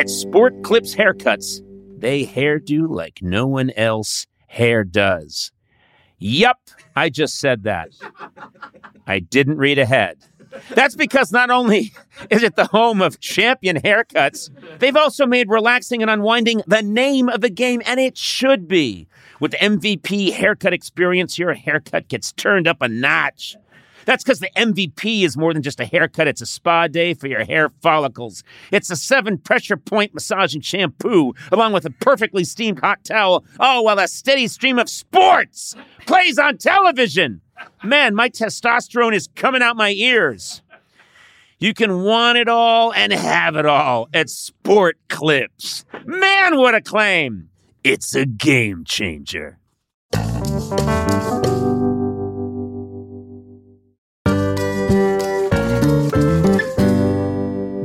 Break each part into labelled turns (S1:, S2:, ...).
S1: At Sport Clips Haircuts, they hairdo like no one else hair does. Yup, I just said that. I didn't read ahead. That's because not only is it the home of champion haircuts, they've also made relaxing and unwinding the name of the game, and it should be. With MVP haircut experience, your haircut gets turned up a notch. That's because the MVP is more than just a haircut, it's a spa day for your hair follicles. It's a seven pressure point massaging shampoo, along with a perfectly steamed hot towel, Oh, while a steady stream of sports plays on television. Man, my testosterone is coming out my ears. You can want it all and have it all at Sport Clips. Man, what a claim! It's a game changer.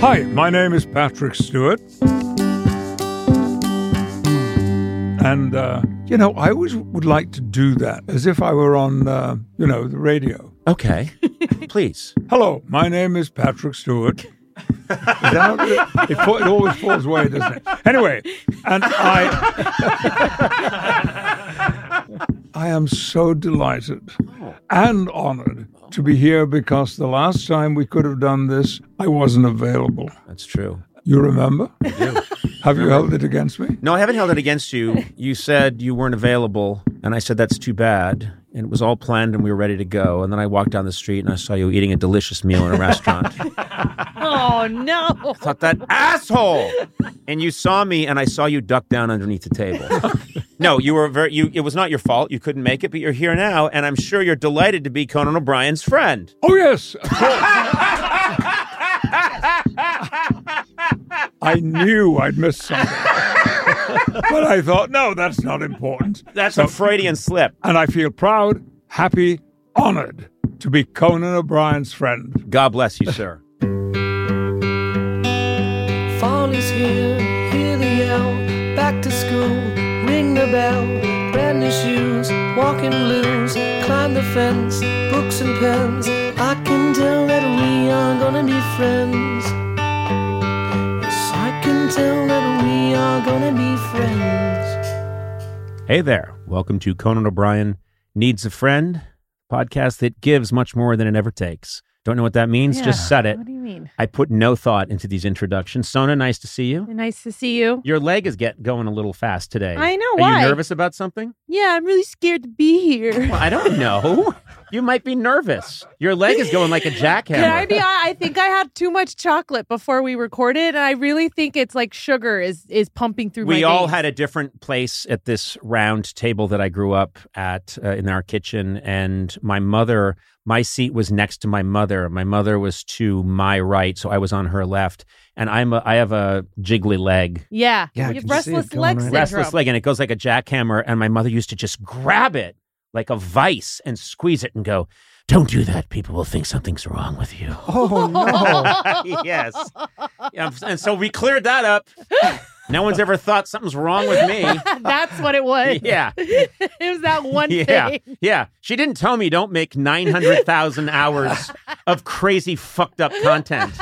S2: Hi, my name is Patrick Stewart. And, uh, you know, I always would like to do that as if I were on, uh, you know, the radio.
S1: Okay. Please.
S2: Hello, my name is Patrick Stewart. Is that how it, it, it always falls away, doesn't it? Anyway, and I, I am so delighted oh. and honored to be here because the last time we could have done this, I wasn't available.
S1: That's true.
S2: You remember? Have you held it against me?
S1: No, I haven't held it against you. You said you weren't available, and I said that's too bad. And it was all planned, and we were ready to go. And then I walked down the street, and I saw you eating a delicious meal in a restaurant.
S3: Oh, no.
S1: thought that asshole. And you saw me, and I saw you duck down underneath the table. no, you were very. You. It was not your fault. You couldn't make it, but you're here now, and I'm sure you're delighted to be Conan O'Brien's friend.
S2: Oh, yes. I knew I'd missed something. But I thought, no, that's not important.
S1: That's a Freudian slip.
S2: And I feel proud, happy, honored to be Conan O'Brien's friend.
S1: God bless you, sir.
S4: Fall is here, hear the yell. Back to school, ring the bell. Brand new shoes, walking blues. Climb the fence, books and pens. I can tell that we are gonna be friends. Yes, I tell that we are gonna be friends.
S1: Hey there. Welcome to Conan O'Brien Needs a Friend, podcast that gives much more than it ever takes. Don't know what that means?
S3: Yeah.
S1: Just said it.
S3: What do you mean?
S1: I put no thought into these introductions. Sona, nice to see you.
S3: Nice to see you.
S1: Your leg is get going a little fast today.
S3: I know,
S1: Are
S3: why?
S1: you nervous about something?
S3: Yeah, I'm really scared to be here.
S1: Well, I don't know. You might be nervous. Your leg is going like a jackhammer.
S3: Can I be honest? I think I had too much chocolate before we recorded, and I really think it's like sugar is is pumping through my
S1: we all
S3: veins.
S1: had a different place at this round table that I grew up at uh, in our kitchen, and my mother. My seat was next to my mother. My mother was to my right, so I was on her left. And I'm a, I have a jiggly leg,
S3: Yeah.
S5: Yeah,
S3: You have
S5: can
S3: restless
S5: going
S3: leg
S5: right-
S3: syndrome.
S1: restless leg, and it goes like a jackhammer. And my mother used to just grab it like a vice and squeeze it and go, "Don't do that. People will think something's wrong with you."
S5: Oh no!
S1: yes. Yeah, and so we cleared that up. No one's ever thought something's wrong with me.
S3: That's what it was.
S1: Yeah.
S3: it was that one
S1: Yeah.
S3: thing.
S1: Yeah. She didn't tell me don't make 900,000 hours of crazy fucked up content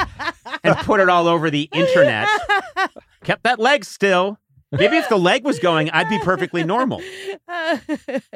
S1: and put it all over the internet. Kept that leg still. Maybe if the leg was going, I'd be perfectly normal.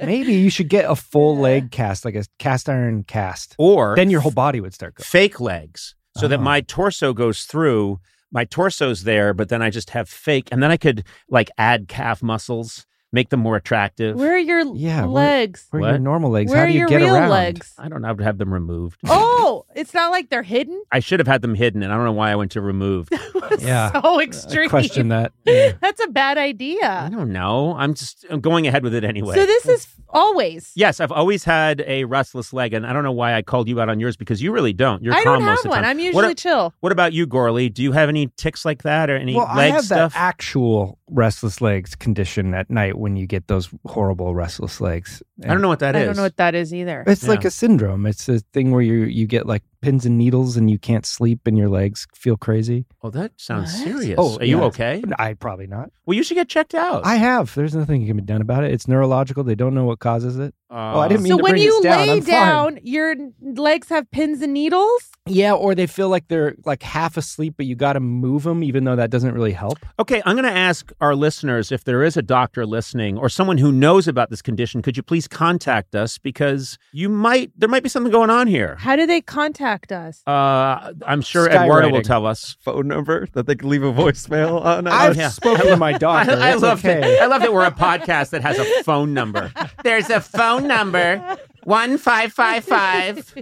S5: Maybe you should get a full leg cast, like a cast iron cast.
S1: Or
S5: Then your whole body would start going.
S1: fake legs so that
S5: Oh.
S1: my torso goes through. My torso's there, but then I just have fake. And then I could like add calf muscles, make them more attractive.
S3: Where are your
S5: Yeah,
S3: legs?
S5: Where are your normal legs?
S3: Where
S5: How
S3: are
S5: do you
S3: your
S5: get
S3: real
S5: around?
S3: legs?
S1: I don't know. I would have them removed.
S3: Oh, it's not like they're hidden.
S1: I should have had them hidden, and I don't know why I went to removed.
S5: Yeah.
S3: so
S5: I
S3: extreme.
S5: question that. Yeah.
S3: That's a bad idea.
S1: I don't know. I'm just I'm going ahead with it anyway.
S3: So this is always.
S1: Yes, I've always had a restless leg, and I don't know why I called you out on yours because you really don't. You're
S3: I
S1: calm
S3: don't
S1: most
S3: have
S1: of the
S3: one.
S1: time.
S3: I'm usually
S1: a-
S3: chill.
S1: What about you, Gourley? Do you have any ticks like that or any
S5: well, I have
S1: stuff?
S5: that actual restless legs condition at night when you get those horrible restless legs.
S1: I don't know what that is.
S3: I don't know what that is either.
S5: It's like
S1: Yeah.
S5: a syndrome. It's a thing where you you get like pins and needles and you can't sleep and your legs feel crazy.
S1: Oh, that sounds
S3: What?
S1: serious.
S5: Oh,
S1: Are you okay?
S5: I probably not.
S1: Well, you should get checked out.
S5: I have. There's nothing can be done about it. It's neurological. They don't know what causes it. oh, I didn't uh, mean
S3: so
S5: to bring this down.
S3: lay
S5: I'm fine.
S3: down, your legs have pins and needles.
S5: Yeah, or they feel like they're like half asleep, but you got to move them, even though that doesn't really help.
S1: Okay, I'm going to ask our listeners if there is a doctor listening or someone who knows about this condition, could you please contact us because you might there might be something going on here.
S3: How do they contact us?
S1: Uh, I'm sure Eduardo will tell us.
S6: Phone number that they can leave a voicemail on.
S5: I've
S1: yeah.
S5: spoken to my doctor.
S1: I, I love
S5: okay.
S1: that. I love that we're a podcast that has a phone number. There's a phone number one five five five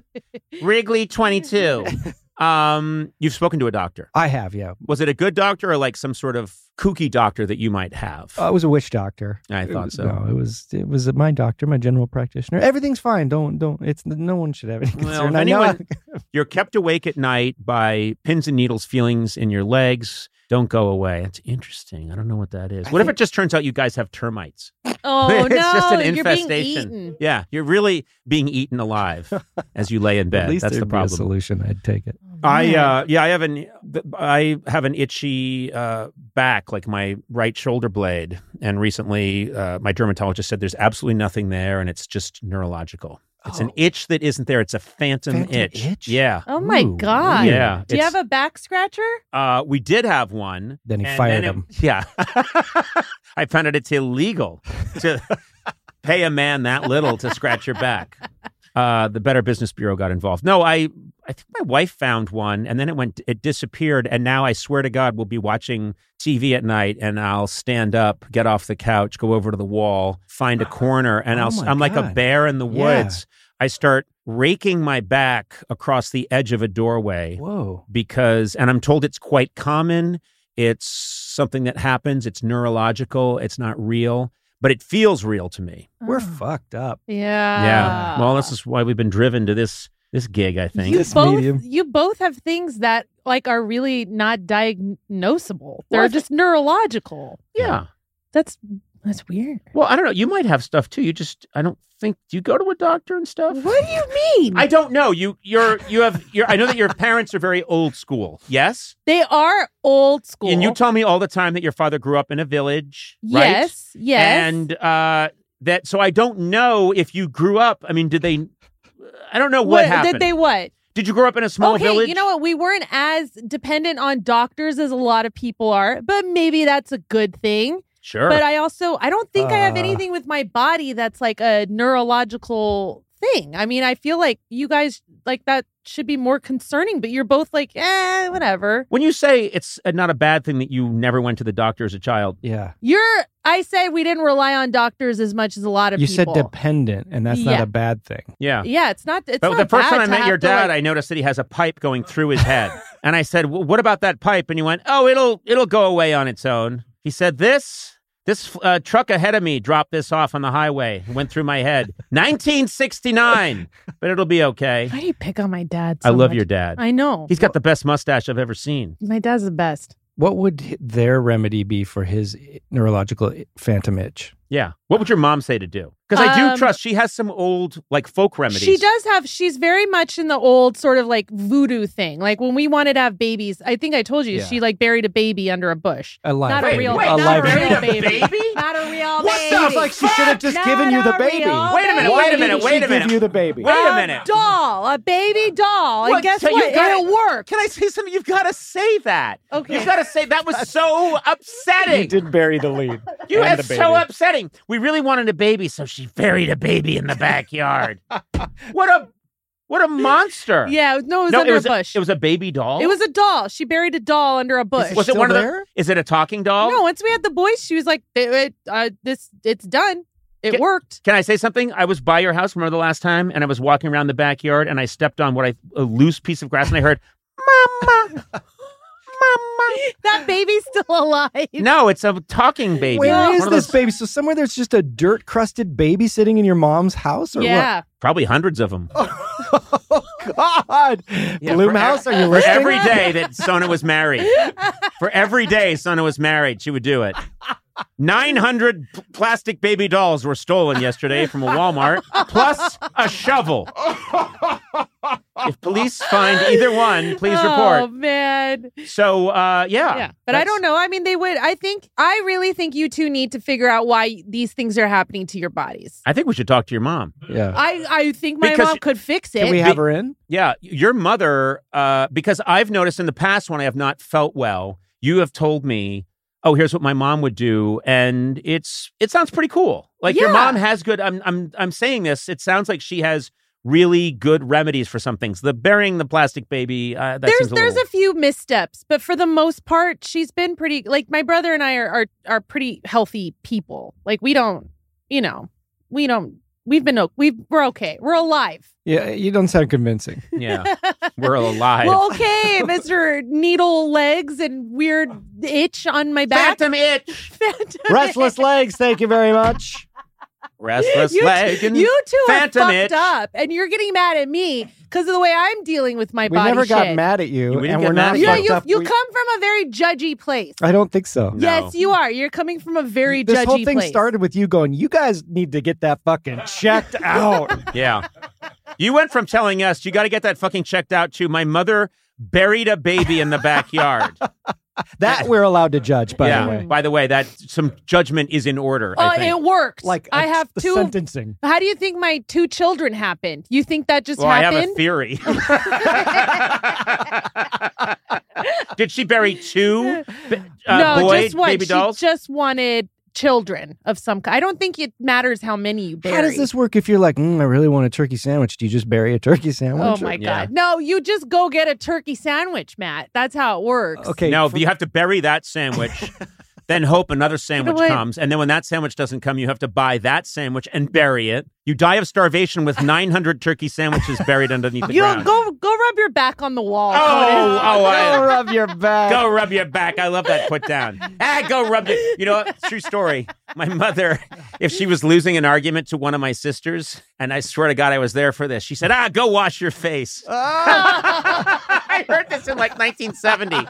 S1: Wrigley twenty two. Um, you've spoken to a doctor.
S5: I have, yeah.
S1: Was it a good doctor or like some sort of kooky doctor that you might have?
S5: Uh, I was a witch doctor.
S1: I thought
S5: was-
S1: so.
S5: No, it was it was my doctor, my general practitioner. Everything's fine. Don't don't. It's no one should have any
S1: Well,
S5: concern.
S1: if anyone- You're kept awake at night by pins and needles feelings in your legs. Don't go away. It's interesting. I don't know what that is.
S5: I
S1: What if it just turns out you guys have termites?
S3: Oh
S1: it's
S3: no,
S1: just an
S3: you're being
S1: infestation.
S3: eaten.
S1: Yeah, you're really being eaten alive as you lay in bed.
S5: At least
S1: That's the
S5: there'd be a
S1: problem.
S5: solution. I'd take it.
S1: I uh yeah I have an I have an itchy uh back like my right shoulder blade and recently uh, my dermatologist said there's absolutely nothing there and it's just neurological. It's an
S5: Oh.
S1: itch that isn't there. It's a phantom,
S5: Phantom
S1: itch.
S5: itch?
S1: Yeah.
S3: Oh my
S5: Ooh,
S3: god.
S1: Yeah.
S3: Do you have a back scratcher?
S1: Uh, we did have one.
S5: Then he
S1: and
S5: fired
S1: then it-
S5: him.
S1: Yeah. I found out it's illegal to pay a man that little to scratch your back. Uh, the Better Business Bureau got involved. No, I I think my wife found one and then it went it disappeared and now I swear to God we'll be watching TV at night and I'll stand up, get off the couch, go over to the wall, find a uh, corner and
S5: Oh
S1: I'll
S5: my
S1: I'm like a bear in the
S5: Yeah.
S1: woods. I start raking my back across the edge of a doorway
S5: Whoa.
S1: because, and I'm told it's quite common. It's something that happens. It's neurological. It's not real, but it feels real to me.
S5: We're
S3: Oh.
S5: fucked up.
S3: Yeah.
S1: yeah. Well, this is why we've been driven to this this gig. I think.
S3: you
S5: This
S3: both
S5: medium.
S3: you both have things that like are really not diagnosable. They're
S1: Well, I
S3: just neurological.
S1: yeah.
S3: That's that's weird.
S1: Well, I don't know. You might have stuff too. You just, I don't think. Do you go to a doctor and stuff?
S3: What do you mean?
S1: I don't know. You, you're, you have. You're, I know that your parents are very old school. Yes.
S3: they are old school.
S1: And you tell me all the time that your father grew up in a village. right?
S3: yes, yes.
S1: And uh, that, so I don't know if you grew up. I mean, did they? I don't know what, happened.
S3: Did they what?
S1: Did you grow up in a small
S3: okay,
S1: village?
S3: you know what? We weren't as dependent on doctors as a lot of people are, but maybe that's a good thing.
S1: Sure.
S3: But I also I don't think I have
S5: Uh.
S3: anything with my body that's like a neurological thing. I mean, I feel like you guys like that should be more concerning, but you're both like, eh, whatever.
S1: when you say it's uh, not a bad thing that you never went to the doctor as a child,
S5: Yeah.
S3: You're I say we didn't rely on doctors as much as a lot of
S5: You
S3: people.
S5: said dependent, and that's not a bad thing.
S1: yeah.
S3: Yeah, it's not. It's
S1: But
S3: not
S1: the first
S3: bad
S1: time I met your dad,
S3: like-
S1: I noticed that he has a pipe going through his head, and I said, well, "What about that pipe?" And he went, "Oh, it'll it'll go away on its own." He said, "This this uh, truck ahead of me dropped this off on the highway. It went through my head. 1969, but it'll be okay."
S3: Why do you pick on my dad?
S1: I love
S3: much?
S1: your dad.
S3: I know.
S1: He's got the best mustache I've ever seen.
S3: my dad's the best.
S5: What would their remedy be for his neurological phantom itch?
S1: Yeah. What would your mom say to do? Because I do
S3: Um,
S1: trust she has some old like folk remedies.
S3: She does have. She's very much in the old sort of like voodoo thing. Like when we wanted to have babies, I think I told you
S5: Yeah.
S3: she like buried a baby under a bush.
S5: A live
S3: Not a real,
S1: wait,
S5: a
S3: not a real
S1: buried a
S3: baby.
S1: baby?
S3: Not a real
S1: What
S3: baby.
S1: the
S5: like she should have just
S3: Not
S5: given you the
S3: a
S5: baby.
S3: real
S1: Wait a minute,
S3: baby.
S1: wait a minute, wait a minute.
S5: give you the baby?
S1: Wait a
S3: A
S1: minute.
S3: doll, a baby doll,
S1: What?
S3: and guess
S1: So
S3: what?
S1: gotta-
S3: It'll work.
S1: Can I say something? You've got to say that.
S3: Okay.
S1: You've got to say that was so upsetting.
S5: You did bury the lead.
S1: You
S5: and
S1: that's
S5: the
S1: so upsetting. We really wanted a baby, so she buried a baby in the backyard. what a what a monster.
S3: Yeah, no, it was
S1: no,
S3: under
S1: it was
S3: a bush.
S1: it was a baby doll.
S3: It was a doll. She buried a doll under a bush.
S1: Was it
S5: still
S1: one of
S5: there?
S1: the? Is it a talking doll?
S3: No, once we had the boys, she was like, "It- it, uh, "This, it's done. It
S1: Get-
S3: worked."
S1: Can I say something? I was by your house. Remember the last time? And I was walking around the backyard, and I stepped on what I a loose piece of grass, and I heard, "Mama,
S3: that baby's still alive.
S1: No, it's a talking baby.
S5: Where
S1: One
S5: is
S1: of
S5: this
S1: those-
S5: baby? So somewhere there's just a dirt crusted baby sitting in your mom's house, or
S3: yeah.
S1: Probably hundreds of them.
S5: what? Oh God,
S1: Yeah,
S5: Bloom
S1: for
S5: House, are you
S1: For
S5: listening?
S1: every day that Sona was married. For every day Sona was married, she would do it. 900 p- plastic baby dolls were stolen yesterday from a Walmart, plus a shovel. If police find either one, please
S3: Oh
S1: report.
S3: Oh man.
S1: So, uh, yeah.
S3: Yeah. But I don't know. I mean, they would. I think. I really think you two need to figure out why these things are happening to your bodies.
S1: I think we should talk to your mom.
S5: Yeah.
S3: I I think my
S1: Because-
S3: mom could fix it.
S5: Can we have her in?
S1: Yeah, your mother, uh, because I've noticed in the past when I have not felt well, you have told me, "Oh, here's what my mom would do," and it's it sounds pretty cool. Like your mom has good. I'm I'm I'm saying this. It sounds like she has really good remedies for some things. The burying the plastic baby. Uh, that
S3: there's
S1: seems a
S3: there's
S1: little,
S3: a few missteps, but for the most part, she's been pretty. Like my brother and I are are are pretty healthy people. Like we don't, you know, we don't. We've been o- we we're okay. We're alive.
S5: Yeah, you don't sound convincing.
S1: yeah. We're alive.
S3: Well, okay, Mister Needle Legs and weird itch on my back.
S1: Phantom itch,
S3: Phantom
S5: Restless legs. Thank you very much.
S1: Restless
S3: You,
S1: leg, and
S3: you two are fucked
S1: itch.
S3: up, and you're getting mad at me because of the way I'm dealing with my
S5: We
S3: body.
S5: never got
S3: shit.
S5: mad at you,
S1: We
S5: and we're not
S1: at
S3: Yeah,
S5: fucked
S3: you
S5: up.
S3: you
S5: We-
S3: come from a very judgy place.
S5: I don't think so.
S1: No.
S3: Yes, you are. You're coming from a very
S5: This
S3: judgy
S5: whole thing
S3: place.
S5: started with you going, "You guys need to get that fucking checked out."
S1: Yeah. You went from telling us you got to get that fucking checked out to my mother buried a baby in the backyard.
S5: that we're allowed to judge, by
S1: yeah.
S5: the way.
S1: By the way, that some judgment is in order.
S3: Oh,
S1: I think.
S3: it worked.
S5: Like
S3: I
S5: a-
S3: have
S5: the
S3: two.
S5: sentencing.
S3: How do you think my two children happened? You think that just
S1: well, I have a theory. Did she bury two ba- uh,
S3: no,
S1: boy
S3: just one.
S1: baby
S3: she
S1: dolls?
S3: just wanted children of some kind. I don't think it matters how many you bury.
S5: How does this work if you're like, mm, I really want a turkey sandwich? Do you just bury a turkey sandwich?
S3: Oh my
S1: Yeah.
S3: god! No, you just go get a turkey sandwich, Matt. That's how it works.
S5: Okay.
S1: no,
S5: for-
S1: you have to bury that sandwich. Then hope another sandwich comes, and then when that sandwich doesn't come, you have to buy that sandwich and bury it. You die of starvation with 900 turkey sandwiches buried underneath the
S3: You
S1: ground.
S3: go go rub your back on the wall.
S1: Oh,
S3: Conan.
S1: oh, I-
S5: Go rub your back.
S1: Go rub your back. I love that put down. ah, go rub your. You know, what? true story. My mother, if she was losing an argument to one of my sisters, and I swear to God, I was there for this. She said, "Ah, go wash your face." I heard this in like 1970.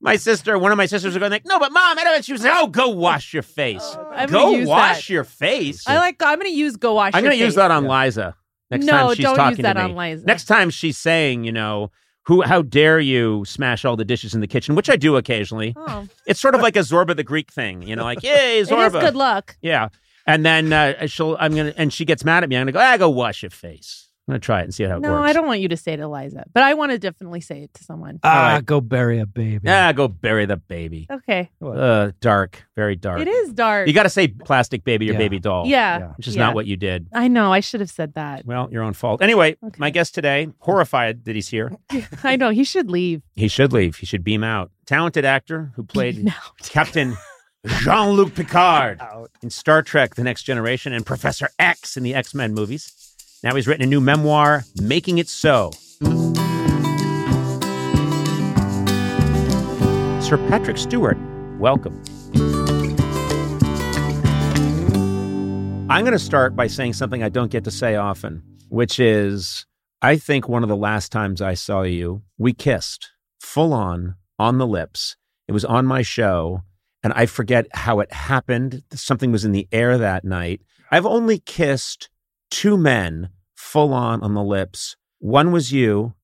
S1: My sister, one of my sisters, was going like, "No, but mom," I don't. She was like, "Oh, go wash your face.
S3: I'm
S1: go wash
S3: that.
S1: your face."
S3: I like. I'm going to use go wash.
S1: I'm
S3: going
S1: to use that on Liza next
S3: No,
S1: time she's
S3: don't use that
S1: to me.
S3: on Liza.
S1: Next time she's saying, you know, who, how dare you smash all the dishes in the kitchen, which I do occasionally.
S3: Oh,
S1: It's sort of like a Zorba the Greek thing, you know, like yay
S3: it is
S1: Zorba.
S3: good luck.
S1: Yeah, and then uh, she'll, I'm gonna, and she gets mad at me. I'm gonna go, ah, go wash your face. I'm gonna try it and see how it
S3: No,
S1: works.
S3: I don't want you to say it to Liza, but I want to definitely say it to someone.
S5: Ah,
S1: All right.
S5: go bury a baby.
S1: Ah, go bury the baby.
S3: Okay,
S1: Uh, dark, very dark.
S3: it is dark.
S1: You got to say plastic baby or
S5: Yeah.
S1: baby doll.
S3: yeah,
S5: Yeah.
S1: which is
S3: yeah.
S1: not what you did.
S3: I know. I should have said that.
S1: Well, your own fault. Anyway,
S3: Okay.
S1: my guest today, horrified that he's here.
S3: I know. He should leave.
S1: He should leave. He should beam out. Talented actor who played Captain Jean Luc Picard in Star Trek The Next Generation and Professor X in the X Men movies. Now he's written a new memoir, Making It So. Sir Patrick Stewart, welcome. I'm going to start by saying something I don't get to say often, which is I think one of the last times I saw you, we kissed full on, on the lips. It was on my show, and I forget how it happened. Something was in the air that night. I've only kissed two men full on on the lips. One was you,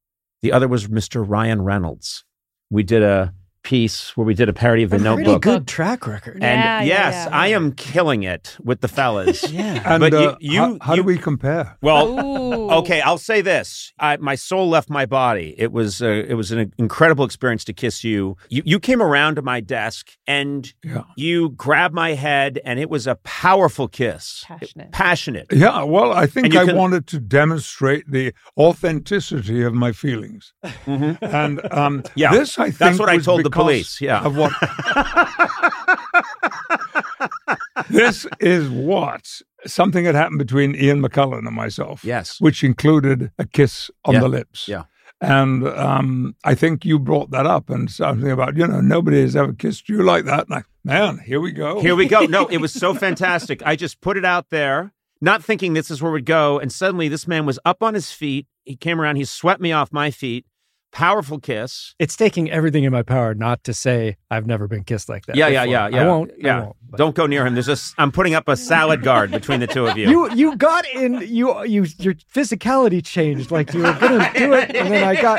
S1: the other was Mr. Ryan Reynolds. We did a piece where we did a parody of the
S5: A pretty
S1: notebook.
S5: good track record.
S1: And
S3: Yeah, yeah,
S1: yes,
S3: yeah.
S1: I am killing it with the fellas.
S5: yeah.
S2: And
S1: But you-
S2: uh,
S1: you-
S2: how, how
S1: you-
S2: do we compare?
S1: well,
S3: Ooh.
S1: Okay, I'll say this: I, my soul left my body. It was uh, it was an incredible experience to kiss you. You you came around to my desk and
S2: Yeah.
S1: you grabbed my head, and it was a powerful kiss,
S3: Passionate.
S1: passionate.
S2: Yeah, well, I think I
S1: can-
S2: wanted to demonstrate the authenticity of my feelings. And um,
S1: Yeah,
S2: this, I think,
S1: that's what I told the
S2: because
S1: police, yeah.
S2: of what this is what something had happened between Ian McKellen and myself.
S1: Yes.
S2: which included a kiss on
S1: Yeah,
S2: the lips.
S1: yeah.
S2: And um, I think you brought that up and something about, you know, nobody has ever kissed you like that. I, man, here we go.
S1: Here we go. No, it was so fantastic. I just put it out there, not thinking this is where we'd go. And suddenly this man was up on his feet. He came around, he swept me off my feet. Powerful kiss.
S5: It's taking everything in my power not to say I've never been kissed like that.
S1: Yeah, yeah,
S5: before.
S1: yeah, yeah.
S5: I won't.
S1: Yeah.
S5: I won't, but-
S1: Don't go near him. There's a. s- I'm putting up a salad guard between the two of you.
S5: You you got in you you your physicality changed like you were gonna do it and then I got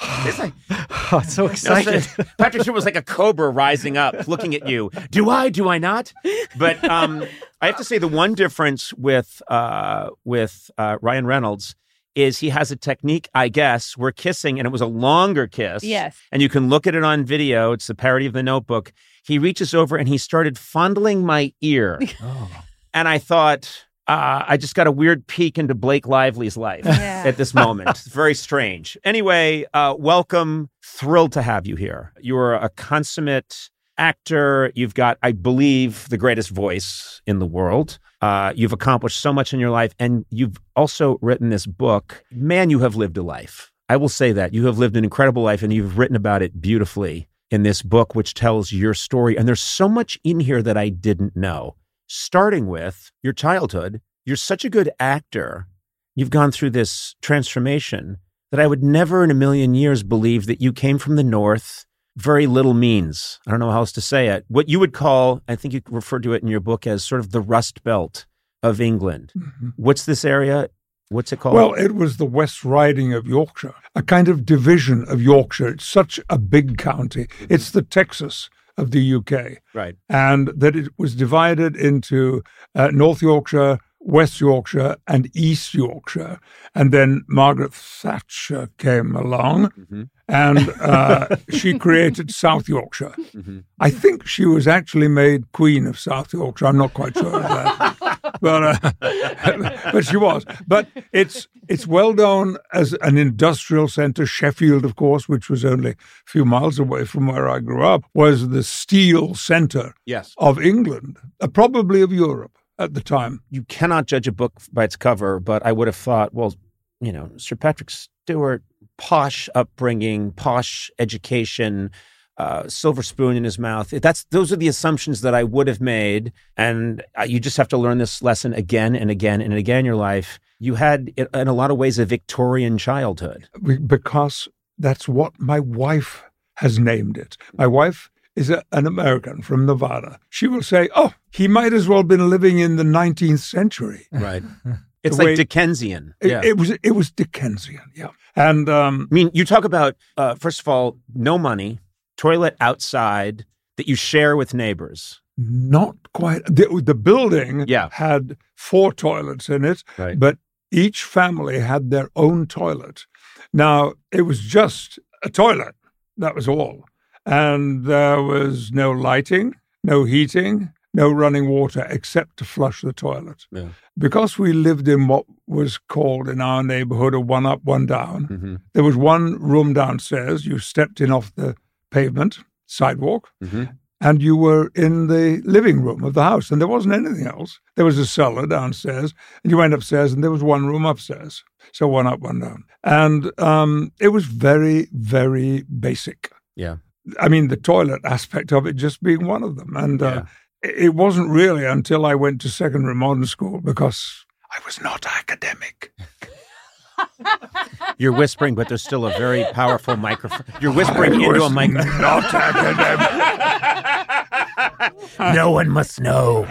S5: oh, it's so excited.
S1: Patrick Stewart was like a cobra rising up, looking at you. Do I? Do I not? But um, I have to say the one difference with uh, with uh, Ryan Reynolds is he has a technique. I guess we're kissing, and it was a longer kiss.
S3: Yes.
S1: and you can look at it on video. It's the parody of the Notebook. He reaches over and he started fondling my ear,
S5: Oh.
S1: and I thought. Uh, I just got a weird peek into Blake Lively's life
S3: Yeah.
S1: at this moment. It's very strange. Anyway, uh, welcome. Thrilled to have you here. You're a consummate actor. You've got, I believe, the greatest voice in the world. Uh, you've accomplished so much in your life, and you've also written this book. Man, you have lived a life. I will say that you have lived an incredible life, and you've written about it beautifully in this book, which tells your story. And there's so much in here that I didn't know. Starting with your childhood, you're such a good actor you've gone through this transformation that I would never in a million years believe that you came from the North. Very little means. I don't know how else to say it. What you would call, I think you referred to it in your book as sort of the Rust Belt of England. What's this area? What's it called?
S2: Well, it was the West Riding of Yorkshire, a kind of division of Yorkshire. It's such a big county. It's the Texas of the UK.
S1: right.
S2: and that it was divided into uh, North Yorkshire, West Yorkshire, and East Yorkshire. And then Margaret Thatcher came along
S1: Mhm.
S2: And uh, she created South Yorkshire.
S1: Mhm.
S2: I think she was actually made Queen of South Yorkshire. I'm not quite sure of that. But, uh, but she was. But it's it's well known as an industrial centre. Sheffield, of course, which was only a few miles away from where I grew up, was the steel centre
S1: Yes.
S2: of England, uh, probably of Europe at the time.
S1: You cannot judge a book by its cover, but I would have thought, well, you know, Sir Patrick Stewart, posh upbringing, posh education, uh, silver spoon in his mouth. That's those are the assumptions that I would have made, and uh, you just have to learn this lesson again and again and again in your life. You had, in in a lot of ways, a Victorian childhood.
S2: Because that's what my wife has named it. My wife is a, an American from Nevada. She will say, "Oh, he might as well have been living in the 19th century."
S1: Right. It's like
S2: way-
S1: Dickensian.
S2: It,
S1: yeah.
S2: it was it was Dickensian, yeah. And um,
S1: I mean, you talk about uh, first of all, no money, toilet outside that you share with neighbors.
S2: not quite the, the building
S1: Yeah.
S2: had four toilets in it,
S1: Right.
S2: but each family had their own toilet. Now it was just a toilet. That was all, and there was no lighting, no heating, no running water except to flush the toilet.
S1: Yeah.
S2: Because we lived in what was called in our neighborhood a one up, one down,
S1: Mm-hmm.
S2: there was one room downstairs. You stepped in off the pavement, sidewalk,
S1: Mm-hmm.
S2: and you were in the living room of the house, and there wasn't anything else. There was a cellar downstairs, and you went upstairs, and there was one room upstairs. So one up, one down. And um, it was very, very basic.
S1: Yeah.
S2: I mean, the toilet aspect of it just being one of them. And uh, it wasn't really until I went to secondary modern school because I was not academic.
S1: You're whispering, but there's still a very powerful microphone. You're whispering
S2: I
S1: into a microphone.
S2: Not academic.
S1: no one must know.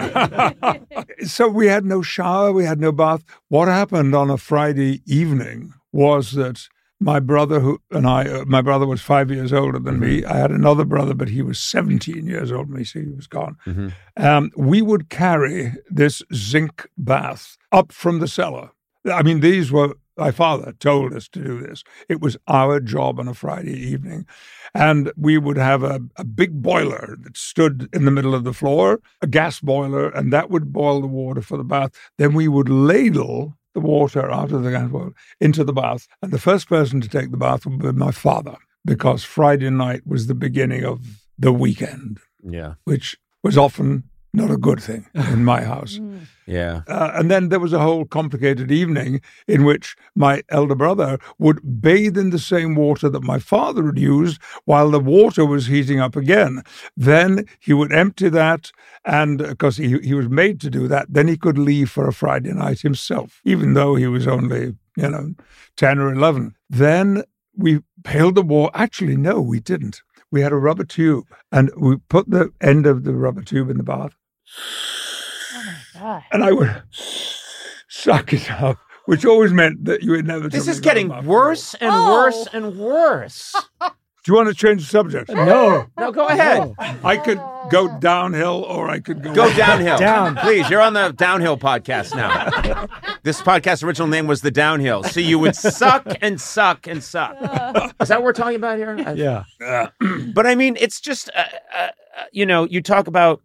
S2: so we had no shower, we had no bath. What happened on a Friday evening was that my brother who and I, uh, my brother was five years older than me. I had another brother, but he was 17 years older than me, so he was gone.
S1: Mhm.
S2: Um, we would carry this zinc bath up from the cellar. I mean, these were, my father told us to do this. It was our job on a Friday evening. And we would have a, a big boiler that stood in the middle of the floor, a gas boiler, and that would boil the water for the bath. Then we would ladle the water out of the gas into the bath. And the first person to take the bath would be my father, because Friday night was the beginning of the weekend,
S1: Yeah.
S2: which was often not a good thing in my house.
S1: Yeah.
S2: Uh, and then there was a whole complicated evening in which my elder brother would bathe in the same water that my father had used while the water was heating up again. Then he would empty that, and because he, he was made to do that, then he could leave for a Friday night himself, even though he was only, you know, 10 or 11. Then we pailed the water. Actually, no, we didn't. We had a rubber tube, and we put the end of the rubber tube in the bath
S3: God.
S2: and I would suck it up, which always meant that you would never.
S1: This is getting worse and
S3: Oh.
S1: worse and worse.
S2: all. Do you want to change the subject?
S5: No.
S1: No, go ahead.
S2: I could go downhill, or I could go
S1: Go
S2: up.
S1: downhill.
S5: Down.
S1: Please, you're on the downhill podcast now. this podcast's original name was The Downhill. So you would suck and suck and suck. Is that what we're talking about here?
S5: Yeah.
S1: But I mean, it's just, uh, uh, uh, you know, you talk about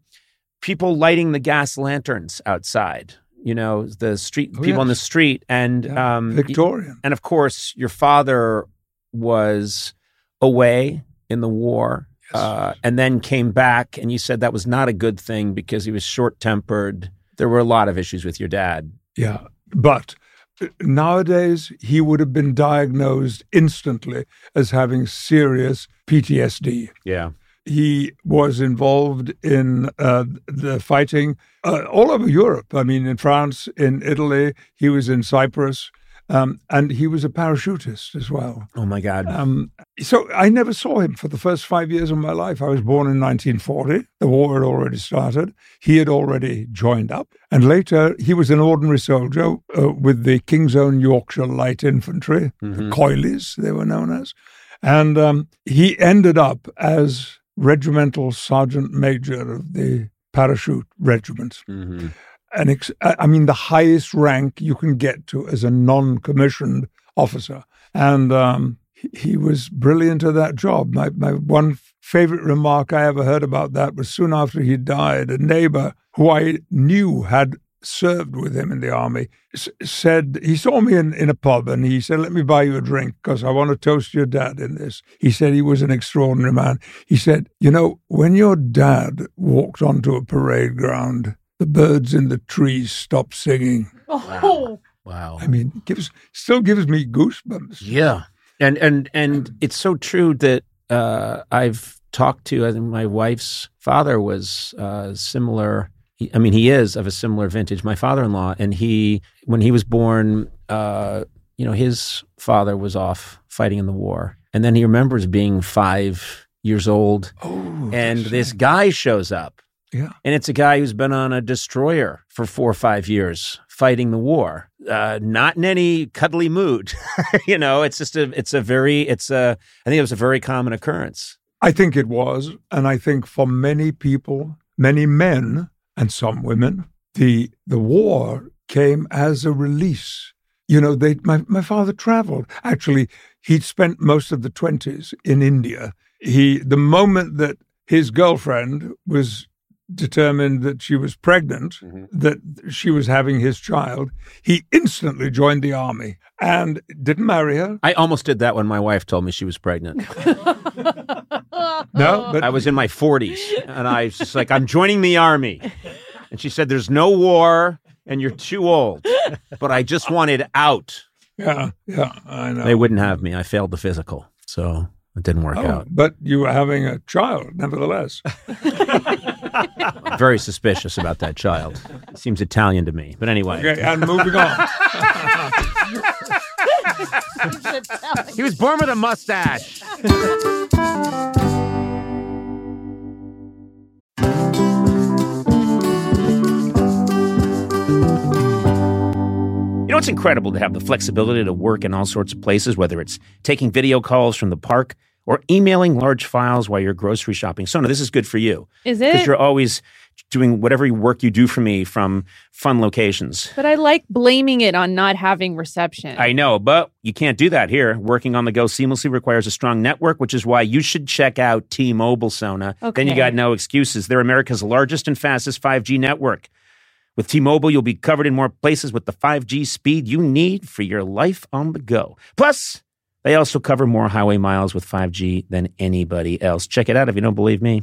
S1: people lighting the gas lanterns outside, you know, the street,
S2: Oh,
S1: people on the street. And,
S2: Yeah.
S1: um,
S2: Victorian.
S1: and of course, your father was away in the war. Uh, and then came back, and you said that was not a good thing because he was short tempered. There were a lot of issues with your dad.
S2: Yeah, but uh, nowadays he would have been diagnosed instantly as having serious PTSD.
S1: Yeah.
S2: He was involved in uh, the fighting uh, all over Europe. I mean, in France, in Italy, he was in Cyprus, um, and he was a parachutist as well.
S1: Oh my God.
S2: Um, so I never saw him for the first five years of my life. I was born in 1940. The war had already started. He had already joined up. And later, he was an ordinary soldier uh, with the King's Own Yorkshire Light Infantry,
S1: Mhm.
S2: the Coilies, they were known as. And um, he ended up as regimental sergeant major of the parachute regiment
S1: Mhm.
S2: an ex- I mean, the highest rank you can get to as a non-commissioned officer. And um, he, he was brilliant at that job. My, my one favorite remark I ever heard about that was soon after he died, a neighbor who I knew had served with him in the army s- said he saw me in, in a pub and he said let me buy you a drink because i want to toast your dad in this he said he was an extraordinary man he said you know when your dad walked onto a parade ground the birds in the trees stopped singing.
S3: Oh,
S1: Wow.
S2: I mean, it gives still gives me goosebumps.
S1: Yeah, and and and it's so true that uh, I've talked to. I think my wife's father was uh, similar. He, I mean, he is of a similar vintage. My father-in-law, and he, when he was born, uh, you know, his father was off fighting in the war, and then he remembers being five years old,
S2: Oh,
S1: and this guy shows up,
S2: Yeah.
S1: and it's a guy who's been on a destroyer for four or five years fighting the war. Uh, not in any cuddly mood. you know, it's just a, it's a very, it's a, I think it was a very common occurrence.
S2: I think it was, and I think for many people, many men and some women, the the war came as a release. You know, they my, my father traveled. Actually, he'd spent most of the twenties in India. He the moment that his girlfriend was determined that she was pregnant, mm-hmm. that she was having his child, he instantly joined the army and didn't marry her.
S1: I almost did that when my wife told me she was pregnant.
S2: No, but
S1: I was in my 40s and I was just like, I'm joining the army. And she said, There's no war and you're too old. But I just wanted out.
S2: yeah, yeah, I know.
S1: They wouldn't have me. I failed the physical. So it didn't work
S2: Oh,
S1: out.
S2: but you were having a child, nevertheless.
S1: Very suspicious about that child. Seems Italian to me. But anyway,
S2: Okay, and moving on.
S1: he was born with a mustache. You know, it's incredible to have the flexibility to work in all sorts of places, whether it's taking video calls from the park or emailing large files while you're grocery shopping. Sona, this is good for you
S3: is it?
S1: because you're always doing whatever work you do for me from fun locations.
S3: But I like blaming it on not having reception.
S1: I know, but you can't do that here. Working on the go seamlessly requires a strong network, which is why you should check out T Mobile Sona. Okay. Then you got no excuses. They're America's largest and fastest 5G network. With T Mobile, you'll be covered in more places with the 5G speed you need for your life on the go. Plus, they also cover more highway miles with 5G than anybody else. Check it out if you don't believe me.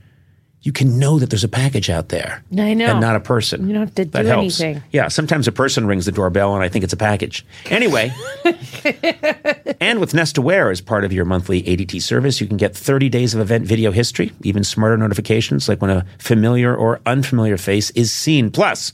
S1: You can know that there's a package out there.
S3: I know.
S1: And not a person.
S3: You don't have to
S1: that
S3: do
S1: helps.
S3: anything.
S1: Yeah, sometimes a person rings the doorbell and I think it's a package. Anyway, and with Nest Aware as part of your monthly ADT service, you can get 30 days of event video history, even smarter notifications like when a familiar or unfamiliar face is seen. Plus,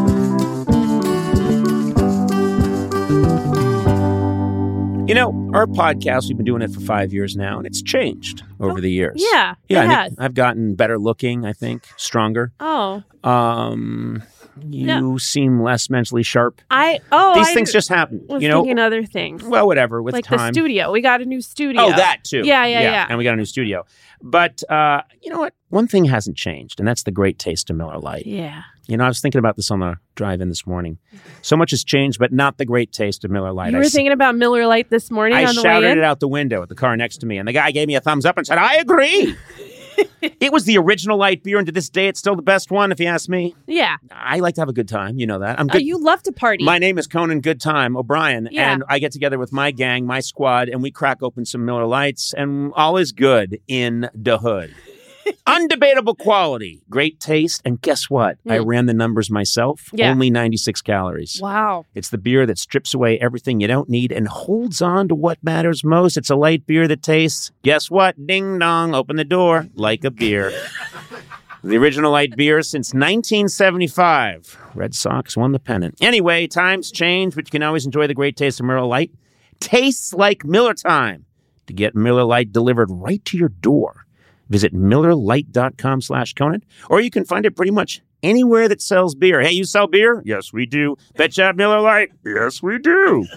S1: You know, our podcast, we've been doing it for five years now, and it's changed over the years.
S3: yeah,
S1: Yeah,
S3: it
S1: I
S3: has.
S1: I've gotten better looking, I think, stronger.
S3: Oh,
S1: Um, you
S3: No.
S1: seem less mentally sharp.
S3: I oh
S1: These
S3: I
S1: things just happen. You know,
S3: thinking other things.
S1: well, whatever. With
S3: like
S1: time.
S3: the studio. We got a new studio.
S1: Oh, that too.
S3: Yeah, yeah, yeah.
S1: And we got a new studio. But uh, you know what? One thing hasn't changed, and that's the great taste of Miller Lite.
S3: Yeah.
S1: You know, I was thinking about this on the drive in this morning. So much has changed, but not the great taste of Miller Lite.
S3: You were
S1: s-
S3: thinking about Miller Lite this morning
S1: I
S3: on the
S1: shouted
S3: way in.
S1: it out the window at the car next to me, and the guy gave me a thumbs up and said, I agree. it was the original light beer, and to this day, it's still the best one, if you ask me.
S3: Yeah.
S1: I like to have a good time. You know that. I'm
S3: Oh,
S1: good.
S3: you love to party.
S1: My name is Conan Good Time O'Brien,
S3: Yeah.
S1: and I get together with my gang, my squad, and we crack open some Miller Lites, and all is good in the hood. Undebatable quality, great taste, and guess what? I
S3: Hmm.
S1: ran the numbers myself.
S3: Yeah.
S1: Only 96 calories.
S3: wow.
S1: It's the beer that strips away everything you don't need and holds on to what matters most. It's a light beer that tastes, guess what? Ding dong, open the door, like a beer. the original light beer since 1975. Red Sox won the pennant. Anyway, times change, but you can always enjoy the great taste of Miller Lite. Tastes like Miller time. To get Miller Lite delivered right to your door, visit MillerLite.com slash Conan, or you can find it pretty much anywhere that sells beer. Hey, you sell beer? Yes, we do. Bet you have Miller Lite? Yes, we do.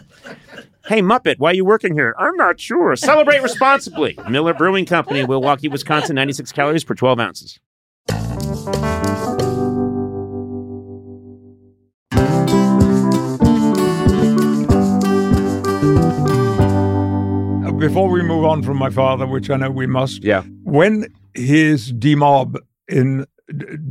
S1: Hey, Muppet, why are you working here? I'm not sure. Celebrate responsibly. Miller Brewing Company, Milwaukee, Wisconsin, 96 calories per 12 ounces.
S2: Before we move on from my father, which I know we must,
S1: Yeah.
S2: when his demob in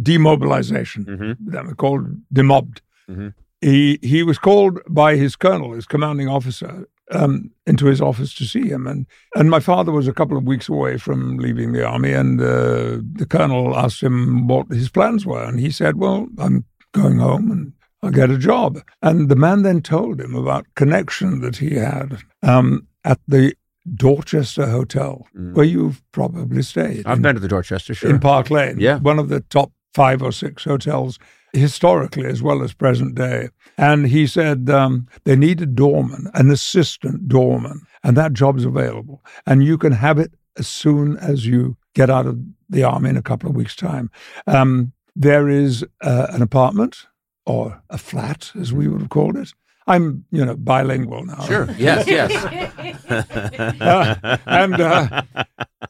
S2: demobilization,
S1: Mm-hmm.
S2: that called demobbed,
S1: Mhm.
S2: he he was called by his colonel, his commanding officer, um, into his office to see him, and and my father was a couple of weeks away from leaving the army, and uh, the colonel asked him what his plans were, and he said, "Well, I'm going home and." I'll get a job. And the man then told him about connection that he had um, at the Dorchester Hotel, where you've probably stayed.
S6: I've
S2: in-
S6: been to the Dorchester, sure.
S2: in Park Lane.
S6: Yeah.
S2: One of the top five or six hotels historically as well as present day. And he said um, they need a doorman, an assistant doorman, and that job's available. And you can have it as soon as you get out of the army in a couple of weeks' time. Um, there is uh, an apartment or a flat, as we would have called it, I'm, you know, bilingual now.
S1: Sure. Yes. Yes.
S2: Uh, and uh,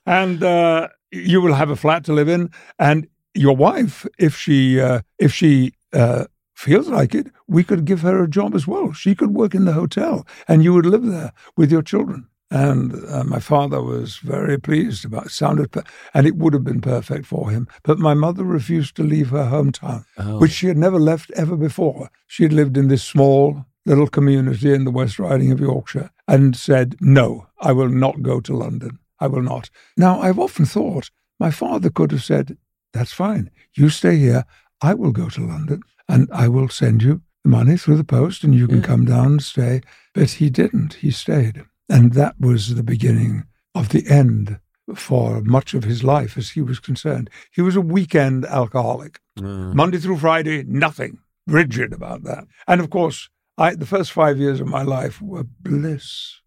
S2: and uh, you will have a flat to live in, and your wife, if she uh, if she uh, feels like it, we could give her a job as well. She could work in the hotel, and you would live there with your children. And uh, my father was very pleased about it. Sounded, per- and it would have been perfect for him. But my mother refused to leave her hometown,
S1: Oh.
S2: which she had never left ever before. She had lived in this small little community in the West Riding of Yorkshire, and said, "No, I will not go to London. I will not." Now, I've often thought my father could have said, "That's fine. You stay here. I will go to London, and I will send you the money through the post, and you can come down and stay." But he didn't. He stayed. And that was the beginning of the end for much of his life as he was concerned. He was a weekend alcoholic.
S1: Mm.
S2: Monday through Friday, nothing. Rigid about that. And of course, I, the first five years of my life were bliss.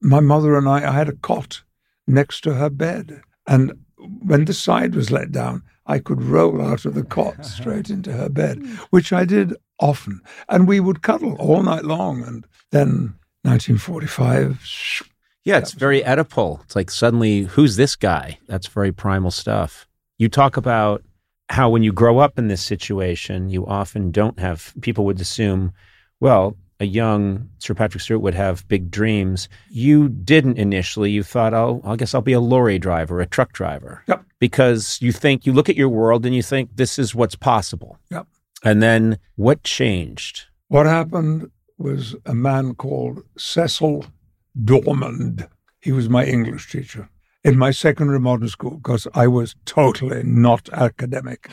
S2: My mother and I, I had a cot next to her bed. And when the side was let down, I could roll out of the cot straight into her bed, hmm. which I did often. And we would cuddle all night long. And then 1945,
S1: Yeah, it's very Oedipal. It's like suddenly, who's this guy? That's very primal stuff. You talk about how when you grow up in this situation, you often don't have, people would assume, well, a young Sir Patrick Stewart would have big dreams. You didn't initially. You thought, oh, I guess I'll be a lorry driver, a truck driver.
S2: Yep.
S1: Because you think, you look at your world and you think, this is what's possible.
S2: Yep.
S1: And then what changed?
S2: What happened was a man called Cecil Dormand. He was my English teacher in my secondary modern school because I was totally not academic.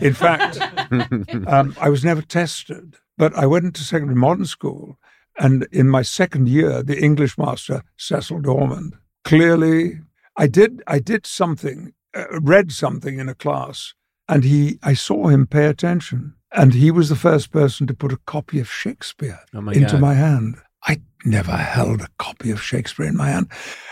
S2: In fact, um, I was never tested, but I went to secondary modern school. And in my second year, the English master, Cecil Dormand, clearly, I did, I did something, uh, read something in a class, and he, I saw him pay attention. And he was the first person to put a copy of Shakespeare
S1: Oh my
S2: into
S1: God.
S2: my hand. I never held a copy of Shakespeare in my hand,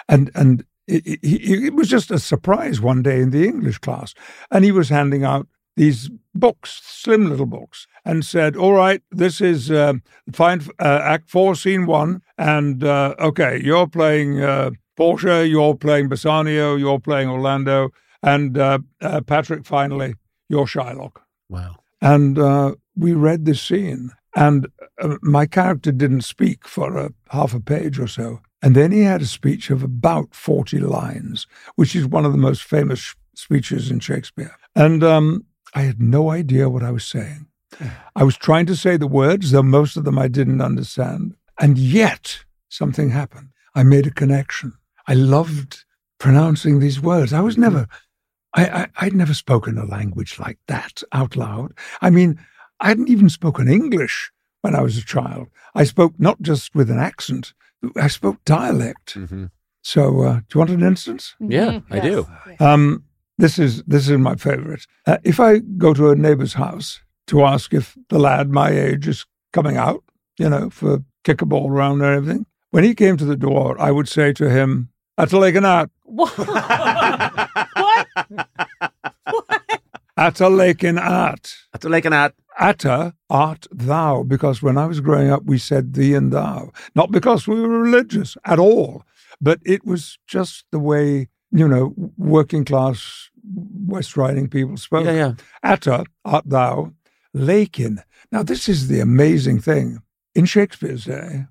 S2: and and it, it, it was just a surprise one day in the English class, and he was handing out these books, slim little books, and said, "All right, this is um, fine, uh, Act Four, Scene One, and uh, okay, you're playing uh, Portia, you're playing Bassanio, you're playing Orlando, and uh, uh, Patrick, finally, you're Shylock."
S1: Wow.
S2: And uh, we read this scene, and uh, my character didn't speak for a half a page or so. And then he had a speech of about 40 lines, which is one of the most famous sh- speeches in Shakespeare. And um, I had no idea what I was saying. I was trying to say the words, though most of them I didn't understand. And yet something happened. I made a connection. I loved pronouncing these words. I was never I, I, I'd never spoken a language like that out loud. I mean, I hadn't even spoken English when I was a child. I spoke not just with an accent, I spoke dialect.
S1: hmm
S2: So, uh, do you want an instance?
S1: Yeah, I do.
S2: Um, this is this is my favorite. Uh, if I go to a neighbor's house to ask if the lad my age is coming out, you know, for kick a ball around and everything, when he came to the door, I would say to him, "At a lake and out,
S3: What? what?
S2: at a lake and out."
S1: That's like an at.
S2: Atta art thou, because when I was growing up, we said thee and thou, not because we were religious at all, but it was just the way, you know, working class West Riding people spoke.
S1: Yeah, yeah.
S2: Atta art thou, Lakin. Now, this is the amazing thing. In Shakespeare's day,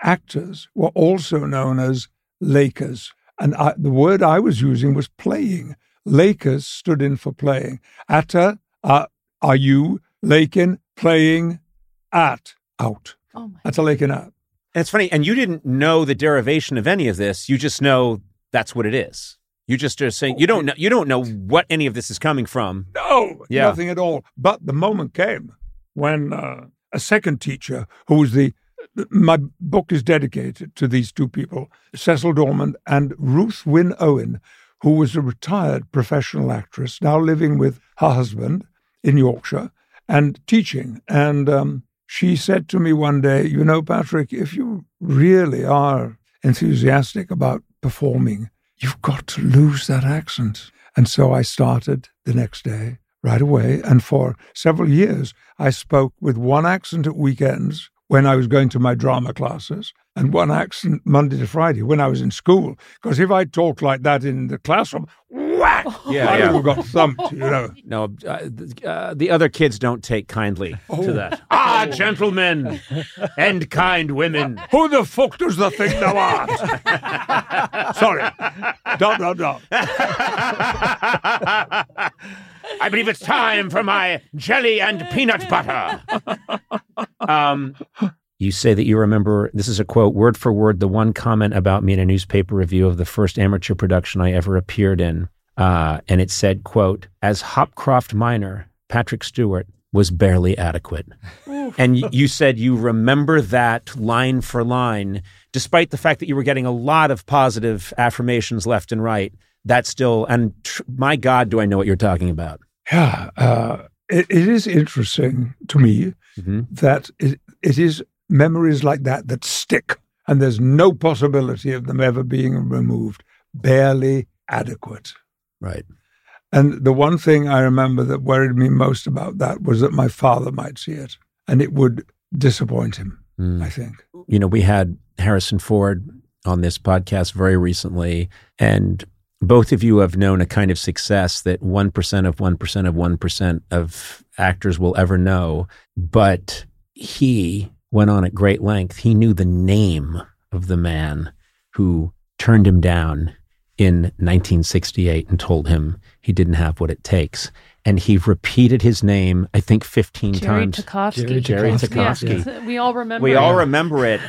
S2: actors were also known as lakers. And I, the word I was using was playing. Lakers stood in for playing. Atta, uh, are you, Lakin, playing at, out.
S3: Oh my.
S2: That's a Lakin out.
S1: And it's funny, and you didn't know the derivation of any of this. You just know that's what it is. You just are saying you don't know. You don't know what any of this is coming from.
S2: No,
S1: Yeah.
S2: nothing at all. But the moment came when uh, a second teacher, who was the my book is dedicated to these two people, Cecil Dormand and Ruth Wynne Owen, who was a retired professional actress, now living with her husband in Yorkshire and teaching. And um, she said to me one day, You know, Patrick, if you really are enthusiastic about performing, you've got to lose that accent. And so I started the next day, right away. And for several years, I spoke with one accent at weekends when I was going to my drama classes, and one accent Monday to Friday when I was in school. Because if I talked like that in the classroom, whack,
S1: Yeah,
S2: I
S1: yeah.
S2: would have got thumped, you know.
S1: No, uh, th- uh, the other kids don't take kindly to that. Ah, gentlemen and kind women.
S2: Who the fuck does the think thou art? Sorry. Dot, dot, dot.
S1: I believe it's time for my jelly and peanut butter. um, you say that you remember, this is a quote, word for word, the one comment about me in a newspaper review of the first amateur production I ever appeared in. Uh, and it said, quote, as Hopcroft Minor, Patrick Stewart was barely adequate. and you said you remember that line for line, despite the fact that you were getting a lot of positive affirmations left and right. That still, and tr- my God, do I know what you're talking about?
S2: Yeah. Uh, it, it is interesting to me
S1: Mhm.
S2: that it, it is memories like that that stick, and there's no possibility of them ever being removed. Barely adequate.
S1: Right.
S2: And the one thing I remember that worried me most about that was that my father might see it and it would disappoint him,
S1: Mm.
S2: I think.
S1: you know, we had Harrison Ford on this podcast very recently, and both of you have known a kind of success that 1% of 1% of 1% of actors will ever know. But he went on at great length. He knew the name of the man who turned him down in 1968 and told him he didn't have what it takes. And he repeated his name, I think, 15
S3: Jerry
S1: times.
S3: Tokofsky.
S1: Jerry
S3: Yes,
S1: Tokofsky.
S3: we all remember.
S1: We
S3: it.
S1: all remember it.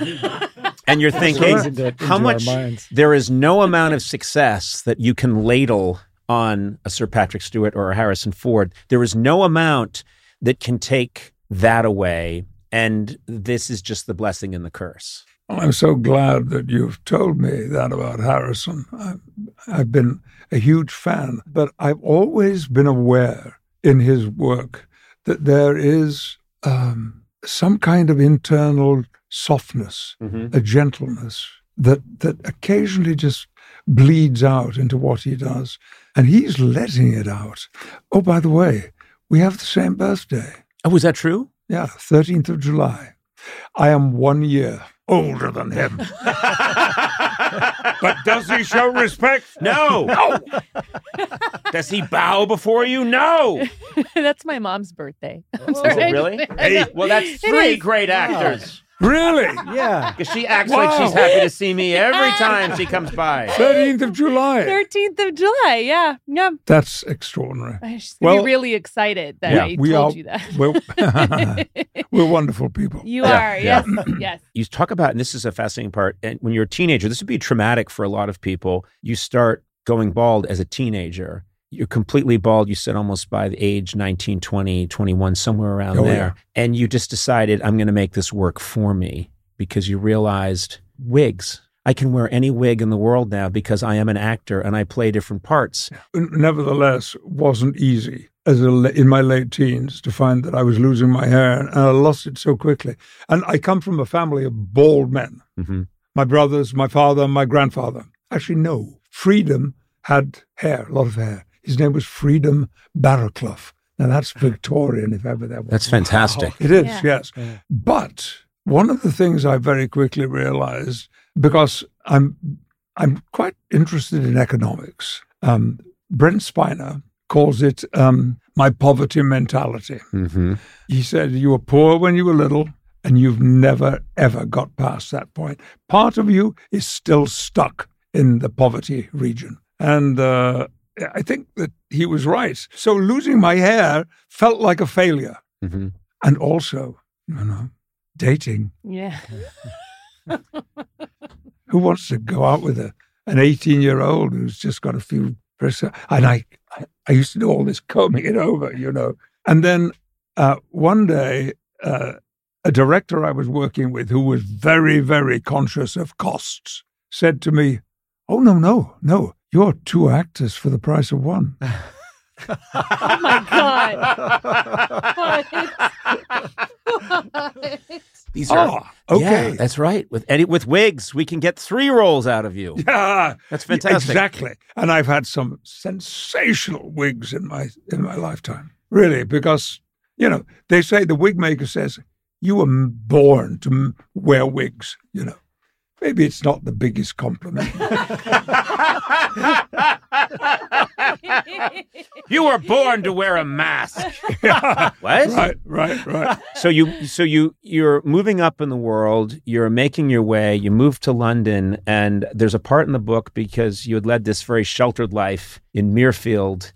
S1: and you're thinking,
S5: Seasoned it
S1: how much? There is no amount of success that you can ladle on a Sir Patrick Stewart or a Harrison Ford. There is no amount that can take that away. And this is just the blessing and the curse.
S2: I'm so glad that you've told me that about Harrison. I've, I've been a huge fan, but I've always been aware in his work that there is um, some kind of internal softness, a gentleness that that occasionally just bleeds out into what he does, and he's letting it out. Oh, by the way, we have the same birthday.
S1: Oh, is that true?
S2: Yeah, 13th of July. I am one year older than him. but does he show respect?
S1: No. no. Does he bow before you? No.
S3: That's my mom's birthday. I'm
S1: oh,
S3: Is
S1: it really?
S2: Hey.
S1: Well, that's three great actors.
S2: Really?
S5: Yeah.
S1: Because she acts like she's happy to see me every time she comes by.
S2: 13th of July.
S3: 13th of July. Yeah. Yeah.
S2: That's extraordinary.
S3: I should
S2: Well-
S3: be really excited that
S2: Yeah,
S3: I
S2: we
S3: told
S2: are-
S3: you that.
S2: We're, we're wonderful people.
S3: you
S1: Yeah,
S3: are.
S1: yeah.
S3: Yes. yes.
S1: you talk about, and this is a fascinating part, and when you're a teenager, this would be traumatic for a lot of people. You start going bald as a teenager. You're completely bald, you said almost by the age 19, 20, 21, somewhere around
S2: Oh,
S1: there. And you just decided, I'm going to make this work for me because you realized wigs. I can wear any wig in the world now because I am an actor and I play different parts.
S2: Nevertheless, wasn't easy as a, in my late teens to find that I was losing my hair and I lost it so quickly. And I come from a family of bald men.
S1: hmm
S2: My brothers, my father, my grandfather. Actually, no. Freedom had hair, a lot of hair. His name was Freedom Barraclough. Now that's Victorian, if ever there was.
S1: That's fantastic.
S2: It is,
S3: Yeah.
S2: yes.
S5: Yeah.
S2: But one of the things I very quickly realized, because I'm I'm quite interested in economics. Um, Brent Spiner calls it um, my poverty mentality.
S1: hmm
S2: He said you were poor when you were little, and you've never ever got past that point. Part of you is still stuck in the poverty region, and uh, I think that he was right. So losing my hair felt like a failure
S1: hmm
S2: and also, you know, dating.
S3: Yeah.
S2: Who wants to go out with a an eighteen year old who's just got a few bristle? And I, I, I used to do all this combing it over, you know. And then uh, one day, uh, a director I was working with, who was very, very conscious of costs, said to me, "Oh no, no, no! You're two actors for the price of one."
S3: Oh my God. What?
S1: These are
S2: Oh, okay.
S1: Yeah, that's right. With Eddie, with wigs, we can get three rolls out of you.
S2: Yeah,
S1: That's fantastic.
S2: Exactly. And I've had some sensational wigs in my in my lifetime. Really, because you know, they say the wig maker says, you were born to wear wigs, you know. Maybe it's not the biggest compliment.
S1: You were born to wear a mask. What?
S2: Right, right, right.
S1: So you so you you're moving up in the world, you're making your way, you move to London and there's a part in the book because you had led this very sheltered life in Mirfield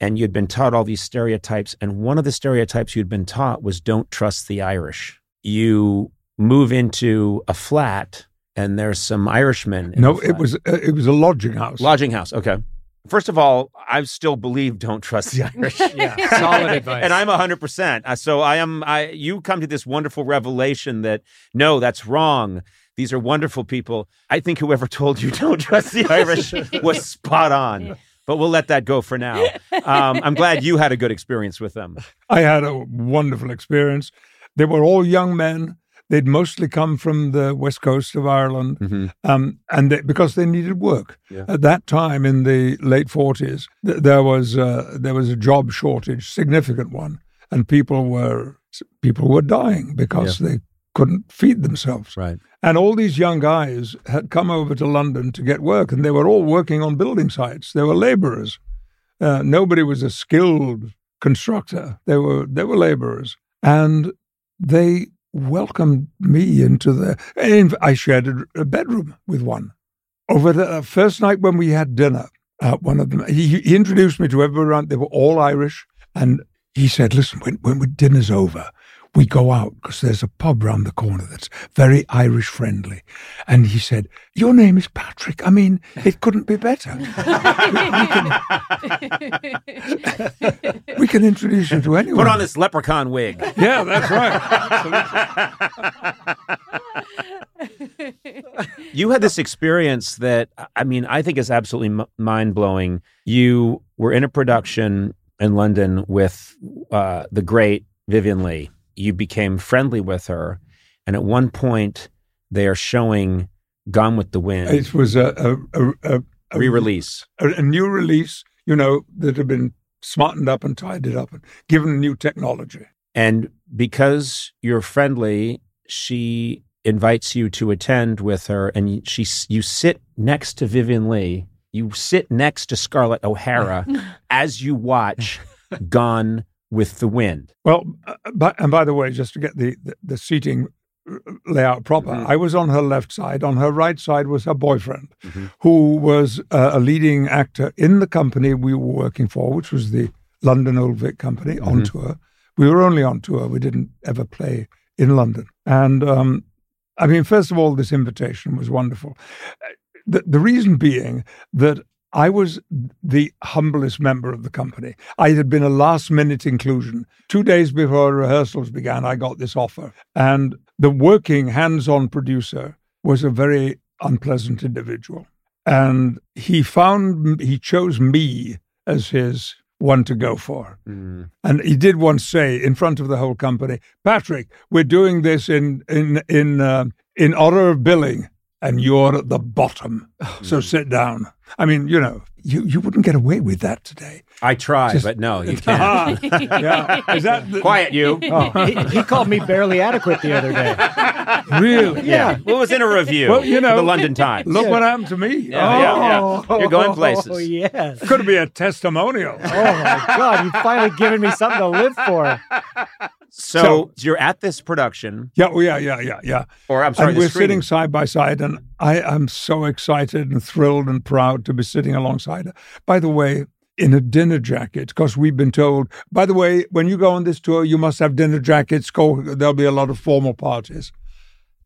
S1: and you'd been taught all these stereotypes and one of the stereotypes you'd been taught was don't trust the Irish. You move into a flat and there's some Irishmen.
S2: No,
S1: the
S2: it was uh, it was a lodging house.
S1: lodging house. Okay. First of all, I still believe don't trust the Irish.
S5: Yeah, solid advice.
S1: and I'm hundred percent. So I am. I you come to this wonderful revelation that no, that's wrong. These are wonderful people. I think whoever told you don't trust the Irish was spot on. But we'll let that go for now. Um, I'm glad you had a good experience with them.
S2: I had a wonderful experience. They were all young men. They'd mostly come from the west coast of Ireland,
S1: Mm-hmm.
S2: um, and they, because they needed work
S1: Yeah.
S2: at that time in the late forties, th- there was uh, there was a job shortage, significant one, and people were people were dying because they couldn't feed themselves.
S1: Right.
S2: And all these young guys had come over to London to get work, and they were all working on building sites. They were laborers. Uh, nobody was a skilled constructor. They were they were laborers, and they welcomed me into the. And I shared a, bedroom with one. Over the uh, first night when we had dinner, uh, one of them he, he introduced me to everyone. They were all Irish, and he said, "Listen, when when dinner's over." We go out because there's a pub round the corner that's very Irish friendly. And he said, Your name is Patrick. I mean, it couldn't be better. We can introduce you to anyone.
S1: Put on this leprechaun wig.
S2: Yeah, that's right.
S1: you had this experience that I mean, I think is absolutely m- mind blowing. You were in a production in London with uh, the great Vivien Leigh. You became friendly with her, and at one point, they are showing "Gone with the Wind"
S2: It was a, a, a, a, a,
S1: re-release.
S2: a, a new release, you know, that had been smartened up and tidied up and given new technology.
S1: And because you're friendly, she invites you to attend with her, and you- she you sit next to Vivien Leigh. You sit next to Scarlett O'Hara as you watch Gone with the Wind.
S2: Well, uh, by, and by the way, just to get the, the, the seating layout proper,
S1: Mhm.
S2: I was on her left side. On her right side was her boyfriend,
S1: Mhm.
S2: who was uh, a leading actor in the company we were working for, which was the London Old Vic Company on
S1: Mhm.
S2: tour. We were only on tour. We didn't ever play in London. And um, I mean, first of all, this invitation was wonderful. Uh, The, the reason being that I was the humblest member of the company. I had been a last minute inclusion. Two days before rehearsals began, I got this offer. And the working hands on producer was a very unpleasant individual. And he found, he chose me as his one to go for. And he did once say in front of the whole company, Patrick, we're doing this in in in uh, in honor of billing, and you're at the bottom. Oh. So sit down. I mean, you know, you, you wouldn't get away with that today.
S1: I try,
S2: Just-
S1: but no, you ah, can't.
S2: yeah, is that the,
S1: Quiet, you.
S5: Oh, he, he called me barely adequate the other day.
S2: really?
S1: Yeah. Well, it was in a review.
S2: Well, you know-
S1: the London Times.
S2: Look what happened to me.
S1: Yeah, yeah, yeah. Oh. You're going places.
S5: Oh, yes.
S2: Could be a testimonial.
S5: Oh, my God. You've finally given me something to live for.
S1: So,
S2: So-
S1: you're at this production,
S2: Yeah, oh, yeah, yeah, yeah, yeah.
S1: or I'm sorry,
S2: and we're
S1: screening.
S2: sitting side by side, and I am so excited and thrilled and proud to be sitting alongside her. By the way, in a dinner jacket, because we've been told, by the way, when you go on this tour, you must have dinner jackets. Go, there'll be a lot of formal parties.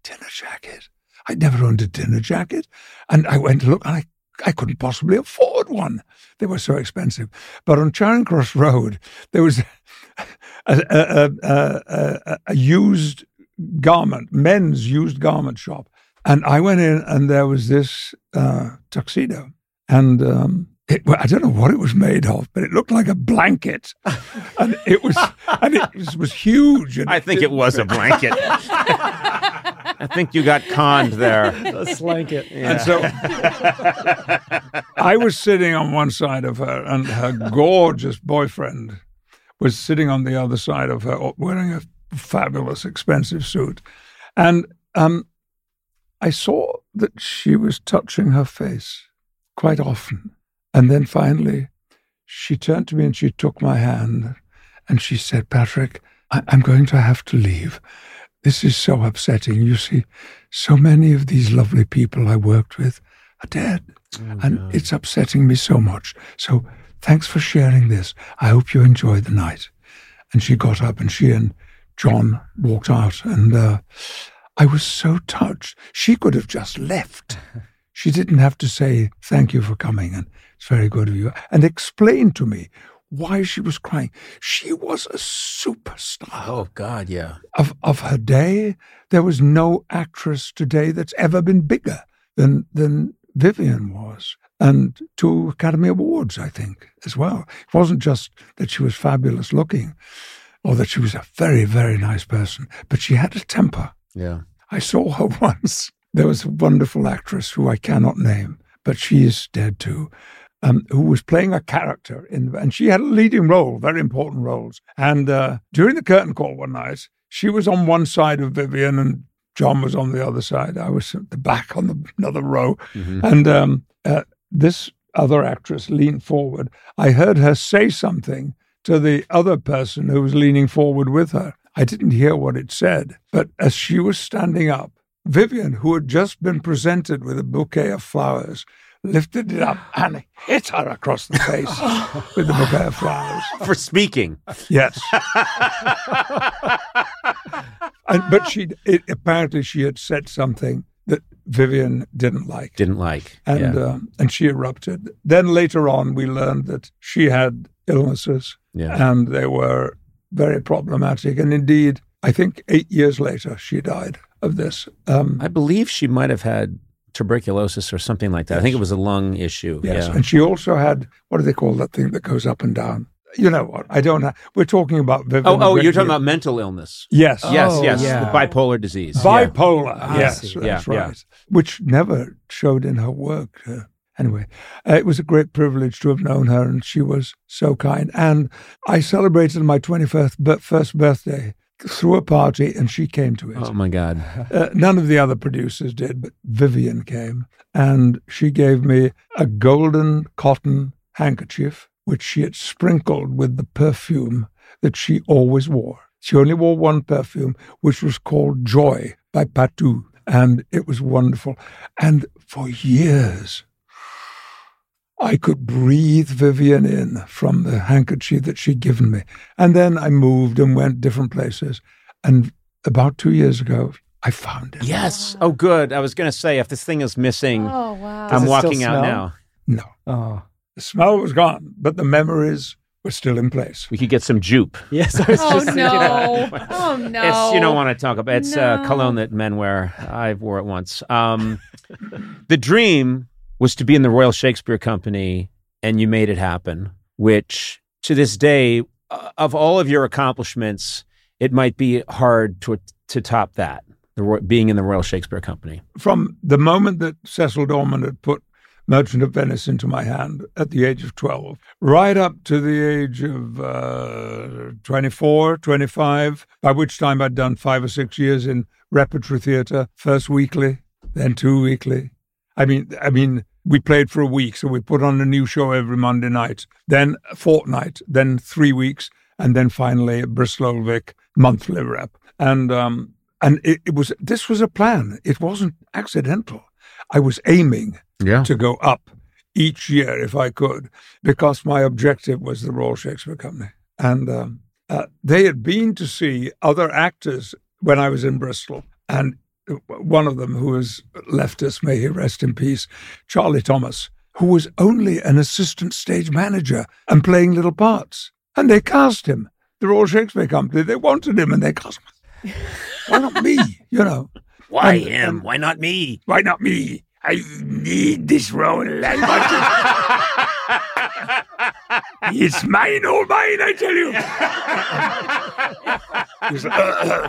S2: Dinner jacket. I'd never owned a dinner jacket, and I went to look, and I. I couldn't possibly afford one. They were so expensive. But on Charing Cross Road, there was a, a, a, a, a, a used garment, men's used garment shop. And I went in and there was this uh, tuxedo. And um, it, well, I don't know what it was made of, but it looked like a blanket. and it was and it was, was huge. And
S1: I think it was a blanket. I think you got conned there.
S5: A slanket.
S2: And so I was sitting on one side of her, and her gorgeous boyfriend was sitting on the other side of her, wearing a fabulous, expensive suit. And um, I saw that she was touching her face quite often. And then finally, she turned to me and she took my hand and she said, Patrick, I- I'm going to have to leave. This is so upsetting. You see, so many of these lovely people I worked with are dead. and it's upsetting me so much. So thanks for sharing this. I hope you enjoy the night. And she got up and she and John walked out. And uh, I was so touched. She could have just left. She didn't have to say, Thank you for coming. And it's very good of you. And explain to me why she was crying. She was a superstar
S1: Oh God, yeah.
S2: of, of her day. There was no actress today that's ever been bigger than than Vivien was. And two Academy Awards, I think, as well. It wasn't just that she was fabulous looking or that she was a very, very nice person, but she had a temper.
S1: Yeah.
S2: I saw her once. There was a wonderful actress who I cannot name, but she is dead too, um, who was playing a character in, and she had a leading role, very important roles. And uh, during the curtain call one night, she was on one side of Vivien and John was on the other side. I was at the back on the, another row, and um, uh, this other actress leaned forward. I heard her say something to the other person who was leaning forward with her. I didn't hear what it said, but as she was standing up, Vivien, who had just been presented with a bouquet of flowers, lifted it up and hit her across the face with the bouquet of flowers.
S1: For speaking.
S2: Yes. and, but she apparently she had said something Vivien didn't like.
S1: Didn't like.
S2: and
S1: yeah.
S2: um, and she erupted. Then later on, we learned that she had illnesses,
S1: yeah.
S2: and they were very problematic. And indeed, I think eight years later, she died of this. Um,
S1: I believe she might have had tuberculosis or something like that. I think it was a lung issue.
S2: yes,
S1: Yeah.
S2: and she also had what do they call that thing that goes up and down? You know what? I don't. Have, we're talking about Vivien.
S1: Oh, oh, you're
S2: Whitney.
S1: talking about mental illness.
S2: yes,
S1: yes,
S5: Oh,
S1: yes.
S5: yeah.
S1: The bipolar disease.
S2: bipolar.
S5: I
S2: yes, that's
S1: Yeah, yeah.
S2: right. Which never showed in her work. Uh, anyway, uh, it was a great privilege to have known her, and she was so kind. And I celebrated my 21st bir- first birthday through a party, and she came to it.
S1: Oh my God.
S2: Uh, none of the other producers did, but Vivien came, and she gave me a golden cotton handkerchief, which she had sprinkled with the perfume that she always wore. She only wore one perfume, which was called Joy by Patou, and it was wonderful. And for years, I could breathe Vivien in from the handkerchief that she'd given me. And then I moved and went different places. And about two years ago, I found it.
S1: Yes. Oh, good. I was going to say if this thing is missing,
S3: Oh wow.
S1: I'm walking out now.
S2: No,
S5: Oh.
S2: The smell was gone, but the memories were still in place.
S1: We could get some Joop.
S5: Yes. I was
S3: Oh
S5: just thinking that.
S3: no. Oh no.
S1: It's you don't want to talk about. It's uh,
S3: No.
S1: cologne that men wear. I wore it once. Um, the dream was to be in the Royal Shakespeare Company, and you made it happen. Which to this day, uh, of all of your accomplishments, it might be hard to to top that. The being in the Royal Shakespeare Company.
S2: From the moment that Cecil Dormand had put Merchant of Venice into my hand at the age of 12, right up to the age of uh, 24, 25, by which time I'd done five or six years in repertory theatre, first weekly, then two weekly. I mean, I mean, we played for a week, so we put on a new show every Monday night, then a fortnight, then three weeks, and then finally a Bristol Old Vic monthly rep. And um, and it, it was this was a plan. It wasn't accidental. I was aiming
S1: Yeah.
S2: to go up each year if I could, because my objective was the Royal Shakespeare Company. And um, uh, they had been to see other actors when I was in Bristol. And one of them, who has left us, may he rest in peace, Charlie Thomas, who was only an assistant stage manager and playing little parts. And they cast him. The Royal Shakespeare Company, they wanted him and they cast him. Why not me? You know,
S1: Why him? Why not me?
S2: why not me? I need this role. I want it. it's mine, all mine, I tell you. He's like, "Uh,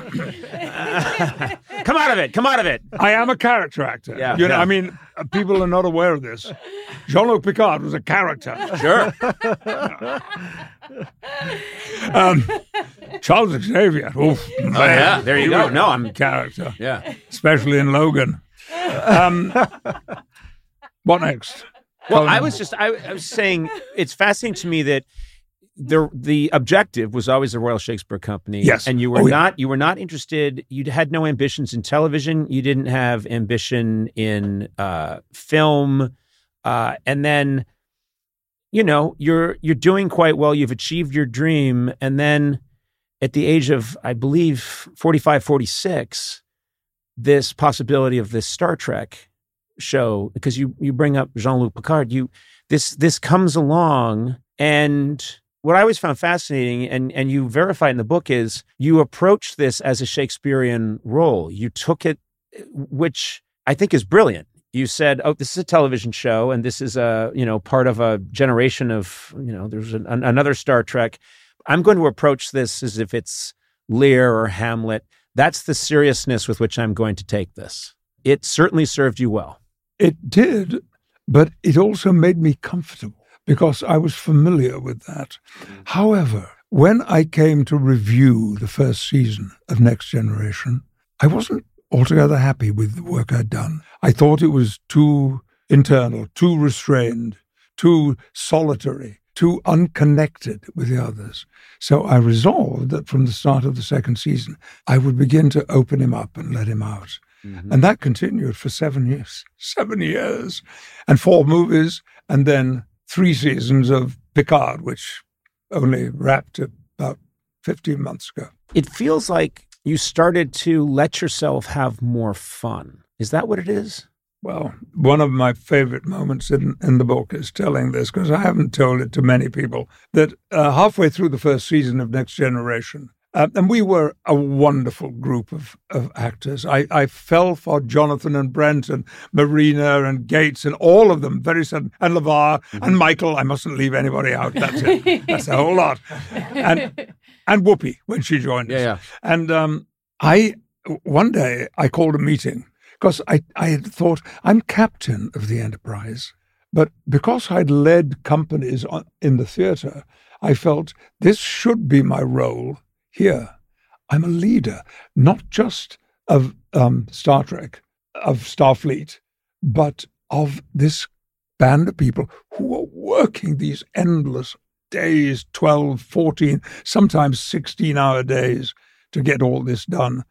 S1: Come out of it. Come out of it.
S2: I am a character actor.
S1: Yeah,
S2: you know,
S1: yeah.
S2: I mean, people are not aware of this. Jean-Luc Picard was a character.
S1: Sure.
S2: Um, Charles Xavier. Oof,
S1: Oh, yeah. There you go. No, I'm.
S2: character,
S1: Yeah.
S2: especially in Logan. Um, what next?
S1: Well,
S2: Tell
S1: I was just I, I was saying it's fascinating to me that the the objective was always the Royal Shakespeare Company.
S2: Yes.
S1: and you were
S2: Oh, yeah.
S1: not you were not interested. You had no ambitions in television. You didn't have ambition in uh, film, uh, and then you know you're you're doing quite well. You've achieved your dream, and then at the age of I believe 45, 46, this possibility of this Star Trek show because you you bring up Jean-Luc Picard you this this comes along and what I always found fascinating and and you verify in the book is you approach this as a Shakespearean role. You took it which I think is brilliant. You said oh this is a television show and this is a you know part of a generation of you know there's an, an- another Star Trek. I'm going to approach this as if it's Lear or Hamlet that's the seriousness with which I'm going to take this it certainly served you well
S2: It did, but it also made me comfortable because I was familiar with that. Mm. However, when I came to review the first season of Next Generation, I wasn't altogether happy with the work I'd done. I thought it was too internal, too restrained, too solitary, too unconnected with the others. So I resolved that from the start of the second season, I would begin to open him up and let him out. Mm-hmm. And that continued for seven years, seven years, and four movies, and then three seasons of Picard, which only wrapped about 15 months ago.
S1: it feels like you started to let yourself have more fun. Is that what it is?
S2: Well, one of my favorite moments in, in the book is telling this because I haven't told it to many people that uh, halfway through the first season of Next Generation, uh, and we were a wonderful group of, of actors. I, I fell for Jonathan and Brent and Marina and Gates and all of them very sudden, and LeVar and Michael. I mustn't leave anybody out. That's it. That's a whole lot. And and Whoopi when she joined us.
S1: yeah.
S2: And um, I one day I called a meeting because I, I had thought I'm captain of the enterprise, but because I'd led companies on, in the theatre, I felt this should be my role here. I'm a leader, not just of um, Star Trek, of Starfleet, but of this band of people who are working these endless days 12, 14, sometimes 16 hour days to get all this done.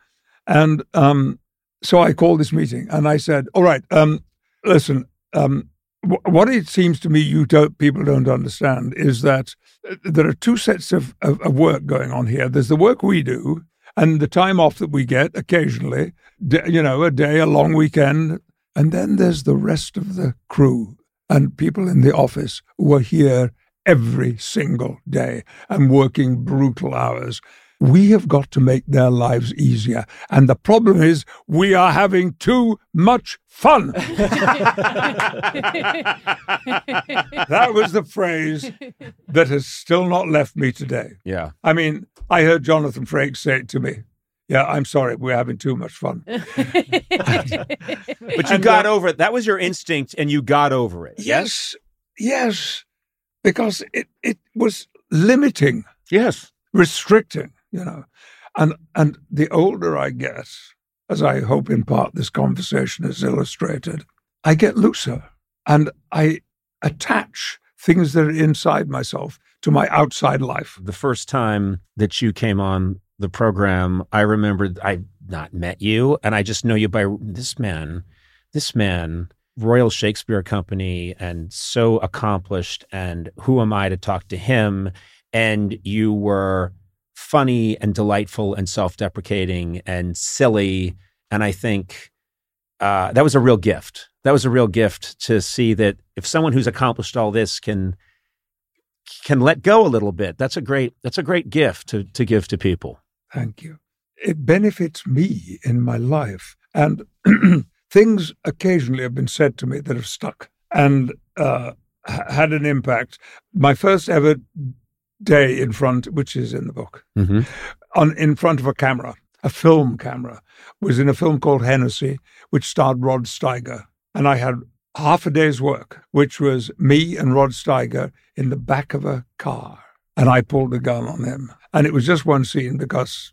S2: And um, so I called this meeting and I said, All right, um, listen, um, w- what it seems to me you don't, people don't understand is that uh, there are two sets of, of, of work going on here. There's the work we do and the time off that we get occasionally, you know, a day, a long weekend. And then there's the rest of the crew and people in the office who are here every single day and working brutal hours. We have got to make their lives easier. And the problem is we are having too much fun. that was the phrase that has still not left me today.
S1: Yeah.
S2: I mean, I heard Jonathan Frakes say it to me. Yeah, I'm sorry, we're having too much fun.
S1: But you
S2: And,
S1: got over it. That was your instinct and you got over it.
S2: Yes, yes, because it, it was limiting.
S1: Yes.
S2: restricting, you know. And and the older I get, as I hope in part this conversation has illustrated, I get looser and I attach things that are inside myself to my outside life.
S1: The first time that you came on the program, I remembered I not met you and I just know you by this man, this man, Royal Shakespeare Company and so accomplished and who am I to talk to him? And you were funny and delightful and self-deprecating and silly and I think uh, that was a real gift. That was a real gift to see that if someone who's accomplished all this can can let go a little bit. That's a great that's a great gift to to give to people.
S2: Thank you. It benefits me in my life. And things occasionally have been said to me that have stuck and uh, had an impact. My first ever day in front, which is in the book,
S1: hmm
S2: on in front of a camera, a film camera, was in a film called Hennessy, which starred Rod Steiger, and I had half a day's work, which was me and Rod Steiger in the back of a car, and I pulled a gun on him, and it was just one scene because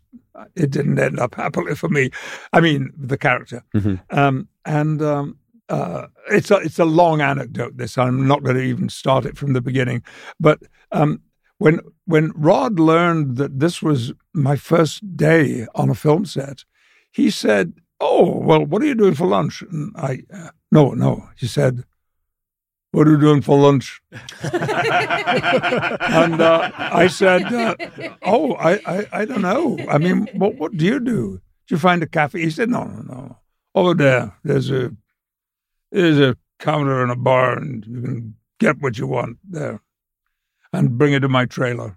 S2: it didn't end up happily for me. I mean, the character,
S1: Mhm.
S2: um, and. Um, uh, it's a it's a long anecdote. This I'm not going to even start it from the beginning, but um, when when Rod learned that this was my first day on a film set, he said, "Oh, well, what are you doing for lunch?" And I, uh, no, no, he said, "What are you doing for lunch?" and uh, I said, uh, "Oh, I, I, I don't know. I mean, what what do you do? Did you find a cafe?" He said, "No, no, no. Over there, there's a there's a counter and a bar, and you can get what you want there, and bring it to my trailer."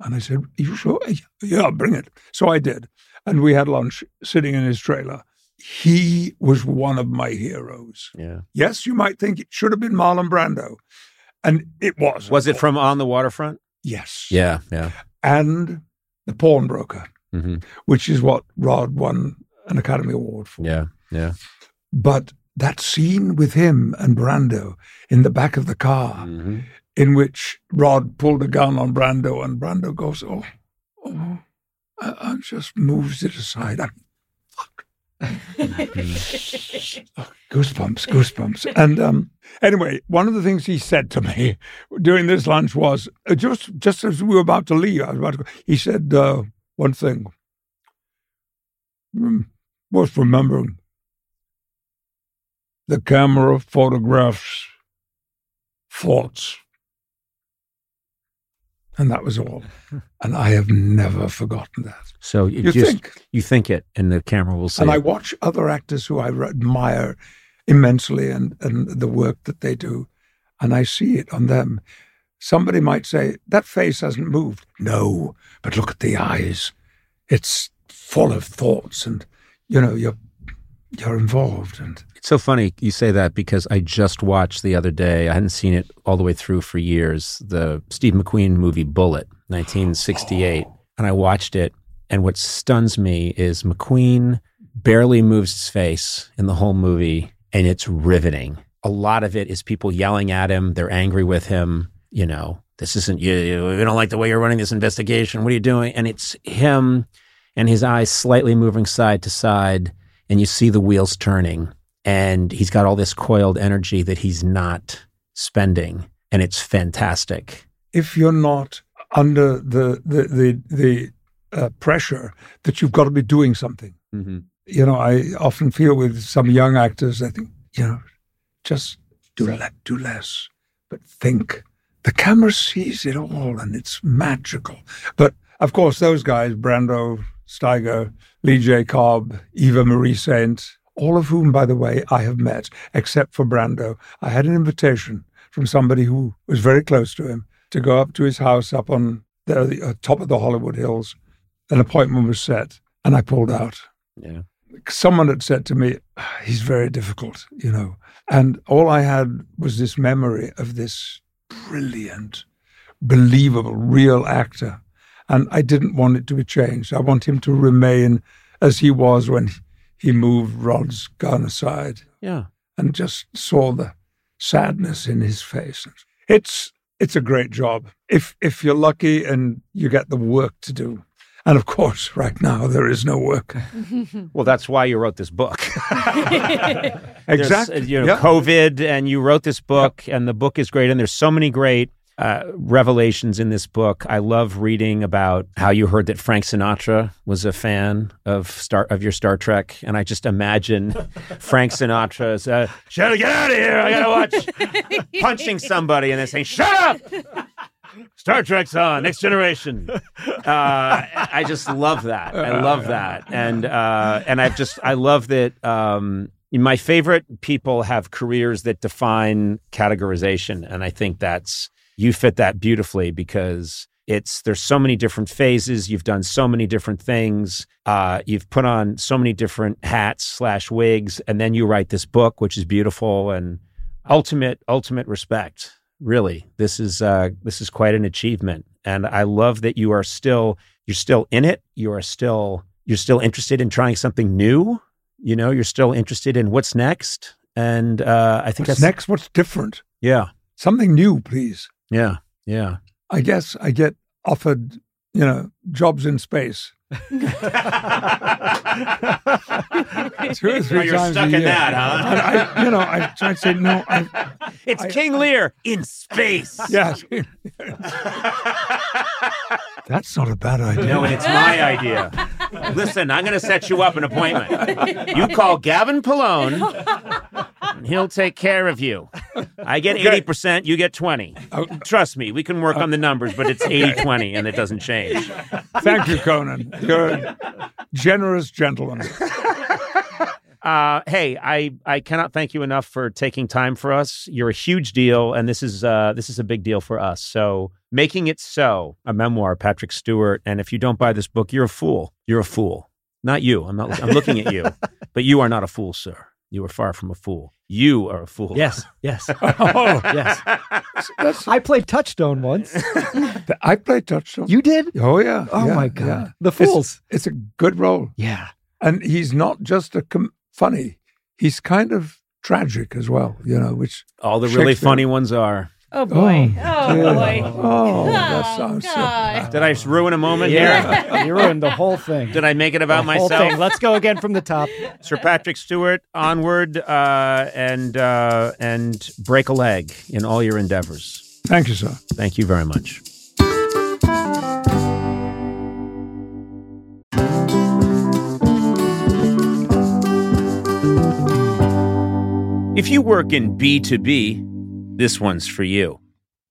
S2: And I said, Are you sure? Yeah, bring it. So I did. And we had lunch sitting in his trailer. He was one of my heroes.
S1: Yeah.
S2: Yes, you might think it should have been Marlon Brando. And it was.
S1: Was it from On the Waterfront?
S2: Yes.
S1: Yeah. Yeah.
S2: And The Pawnbroker,
S1: hmm
S2: which is what Rod won an Academy Award for.
S1: Yeah. Yeah.
S2: But that scene with him and Brando in the back of the car,
S1: hmm
S2: in which Rod pulled a gun on Brando, and Brando goes, "Oh, oh," and and just moves it aside. I'm, fuck. Oh, goosebumps, goosebumps. And um, anyway, one of the things he said to me during this lunch was uh, just just as we were about to leave. I was about to go, he said uh, one thing mm, worth remembering: the camera photographs thoughts. And that was all. And I have never forgotten that.
S1: So you,
S2: You
S1: just
S2: think?
S1: you think it, and the camera will say.
S2: And I watch other actors who I admire immensely and, and the work that they do, and I see it on them. Somebody might say, that face hasn't moved. No, but look at the eyes. It's full of thoughts, and, you know, you're, you're involved. And
S1: so funny you say that because I just watched the other day. I hadn't seen it all the way through for years. The Steve McQueen movie Bullitt, 1968, and I watched it. And what stuns me is McQueen barely moves his face in the whole movie, and it's riveting. A lot of it is people yelling at him. They're angry with him. You know, this isn't you. We don't like the way you're running this investigation. What are you doing? And it's him and his eyes slightly moving side to side, and you see the wheels turning and he's got all this coiled energy that he's not spending and it's fantastic
S2: if you're not under the, the, the, the uh, pressure that you've got to be doing something,
S1: mm-hmm.
S2: you know, I often feel with some young actors, I think, you know, just do le- do less, but think. The camera sees it all, and it's magical. But of course, those guys, Brando, Steiger, Lee J. Cobb, Eva Marie Saint, all of whom, by the way, I have met, except for Brando. I had an invitation from somebody who was very close to him to go up to his house up on the, the uh, top of the Hollywood Hills. An appointment was set, and I pulled out
S1: yeah
S2: someone had said to me, "Ah, he's very difficult, you know. And all I had was this memory of this brilliant, believable, real actor. And I didn't want it to be changed. I want him to remain as he was when he moved Rod's gun aside
S1: yeah
S2: and just saw the sadness in his face. It's it's a great job if if you're lucky and you get the work to do. And of course, right now there is no work.
S1: well that's why you wrote this book
S2: Exactly.
S1: uh, you know
S2: Yeah.
S1: covid and you wrote this book and the book is great and there's so many great uh, revelations in this book. I love reading about how you heard that Frank Sinatra was a fan of Star of your Star Trek, and I just imagine Frank Sinatra uh, "Shut get out of here! I gotta watch punching somebody," and then saying, "Shut up! Star Trek's on, Next Generation." Uh, I just love that. I love that, and uh, and I just I love that. Um, my favorite people have careers that define categorization, and I think that's you fit that beautifully because It's there's so many different phases. You've done so many different things. Uh, you've put on so many different hats slash wigs, and then you write this book, which is beautiful and ultimate ultimate respect. Really, this is uh, this is quite an achievement, and I love that you are still you're still in it. You are still you're still interested in trying something new. You know, you're still interested in what's next, and uh, I think
S2: What's
S1: that's
S2: next? What's different?
S1: Yeah,
S2: Something new, please.
S1: Yeah, yeah.
S2: I guess I get offered, you know, jobs in space two or three
S1: you're
S2: times
S1: stuck
S2: a
S1: in
S2: year.
S1: that, huh?
S2: And I, you know, I try to say no. I,
S1: It's
S2: I-
S1: King Lear in space.
S2: yes, that's not a bad idea.
S1: No, and it's my idea. Listen, I'm going to set you up an appointment. You call Gavin Polone, and he'll take care of you. I get 80%, you get 20. Trust me, we can work on the numbers, but it's 80 20 and it doesn't change.
S2: Thank you, Conan. You're a generous gentleman.
S1: Uh, hey, I, I cannot thank you enough for taking time for us. You're a huge deal, and this is uh, this is a big deal for us. So, making it so, a memoir, Patrick Stewart. And if you don't buy this book, you're a fool. You're a fool. Not you. I'm not. I'm looking at you, but you are not a fool, sir. You are far from a fool. You are a fool.
S7: Yes, yes,
S2: Oh,
S7: yes.
S2: that's,
S5: I played Touchstone once.
S2: I played touchstone.
S5: You did?
S2: Oh yeah.
S5: Oh
S2: yeah,
S5: my god,
S2: yeah.
S5: the
S2: It's-
S5: fools.
S2: It's, a good role,
S5: yeah.
S2: and he's not just a com- funny. He's kind of tragic as well. You know, which
S1: All the really funny ones are.
S3: Oh boy.
S2: Oh,
S3: Oh, boy.
S2: Oh, that
S3: Oh,
S2: sounds so
S3: God.
S1: Did I ruin a moment here?
S5: Yeah, you ruined the whole thing.
S1: Did I make it about
S5: the whole
S1: myself?
S5: thing. Let's go again from the top.
S1: Sir Patrick Stewart, onward uh, and uh, and break a leg in all your endeavors.
S2: Thank you, sir.
S1: Thank you very much. If you work in B2B, this one's for you.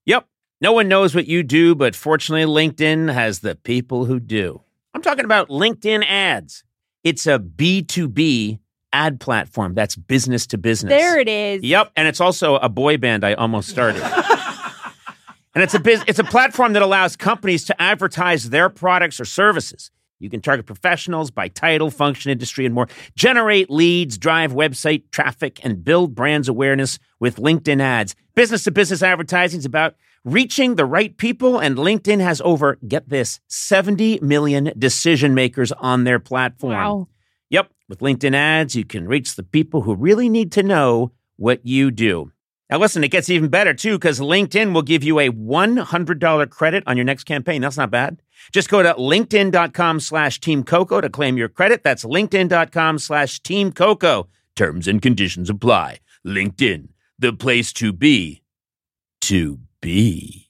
S1: Yep, no one knows what you do, but fortunately, LinkedIn has the people who do. I'm talking about LinkedIn ads. It's a B2B ad platform that's business to business.
S3: There it is.
S1: Yep, and it's also a boy band I almost started. and it's a biz- it's a platform that allows companies to advertise their products or services. You can target professionals by title, function, industry, and more. Generate leads, drive website traffic, and build brands awareness with LinkedIn ads. Business to business advertising is about reaching the right people, and LinkedIn has over, get this, 70 million decision makers on their platform.
S3: Wow.
S1: Yep. With LinkedIn ads, you can reach the people who really need to know what you do. Now, listen, it gets even better too, because LinkedIn will give you a $100 credit on your next campaign. That's not bad. Just go to linkedin.com slash team Coco to claim your credit. That's linkedin.com slash team Coco. Terms and conditions apply. LinkedIn, the place to be, to be.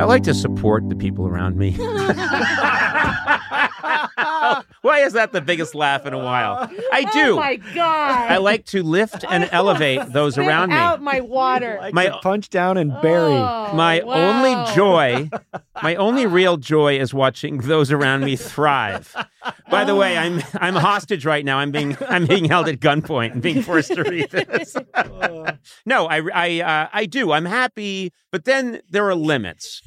S1: I like to support the people around me. Why is that the biggest laugh in a while? I do.
S3: Oh my god.
S1: I like to lift and elevate those
S3: Spit
S1: around me.
S3: out my water.
S5: Like
S1: My-
S5: to punch down and bury.
S3: Oh,
S1: My
S3: wow.
S1: only joy, my only real joy is watching those around me thrive. By the way, I'm I'm a hostage right now. I'm being I'm being held at gunpoint and being forced to read this. no, I I uh, I do. I'm happy, but then there are limits.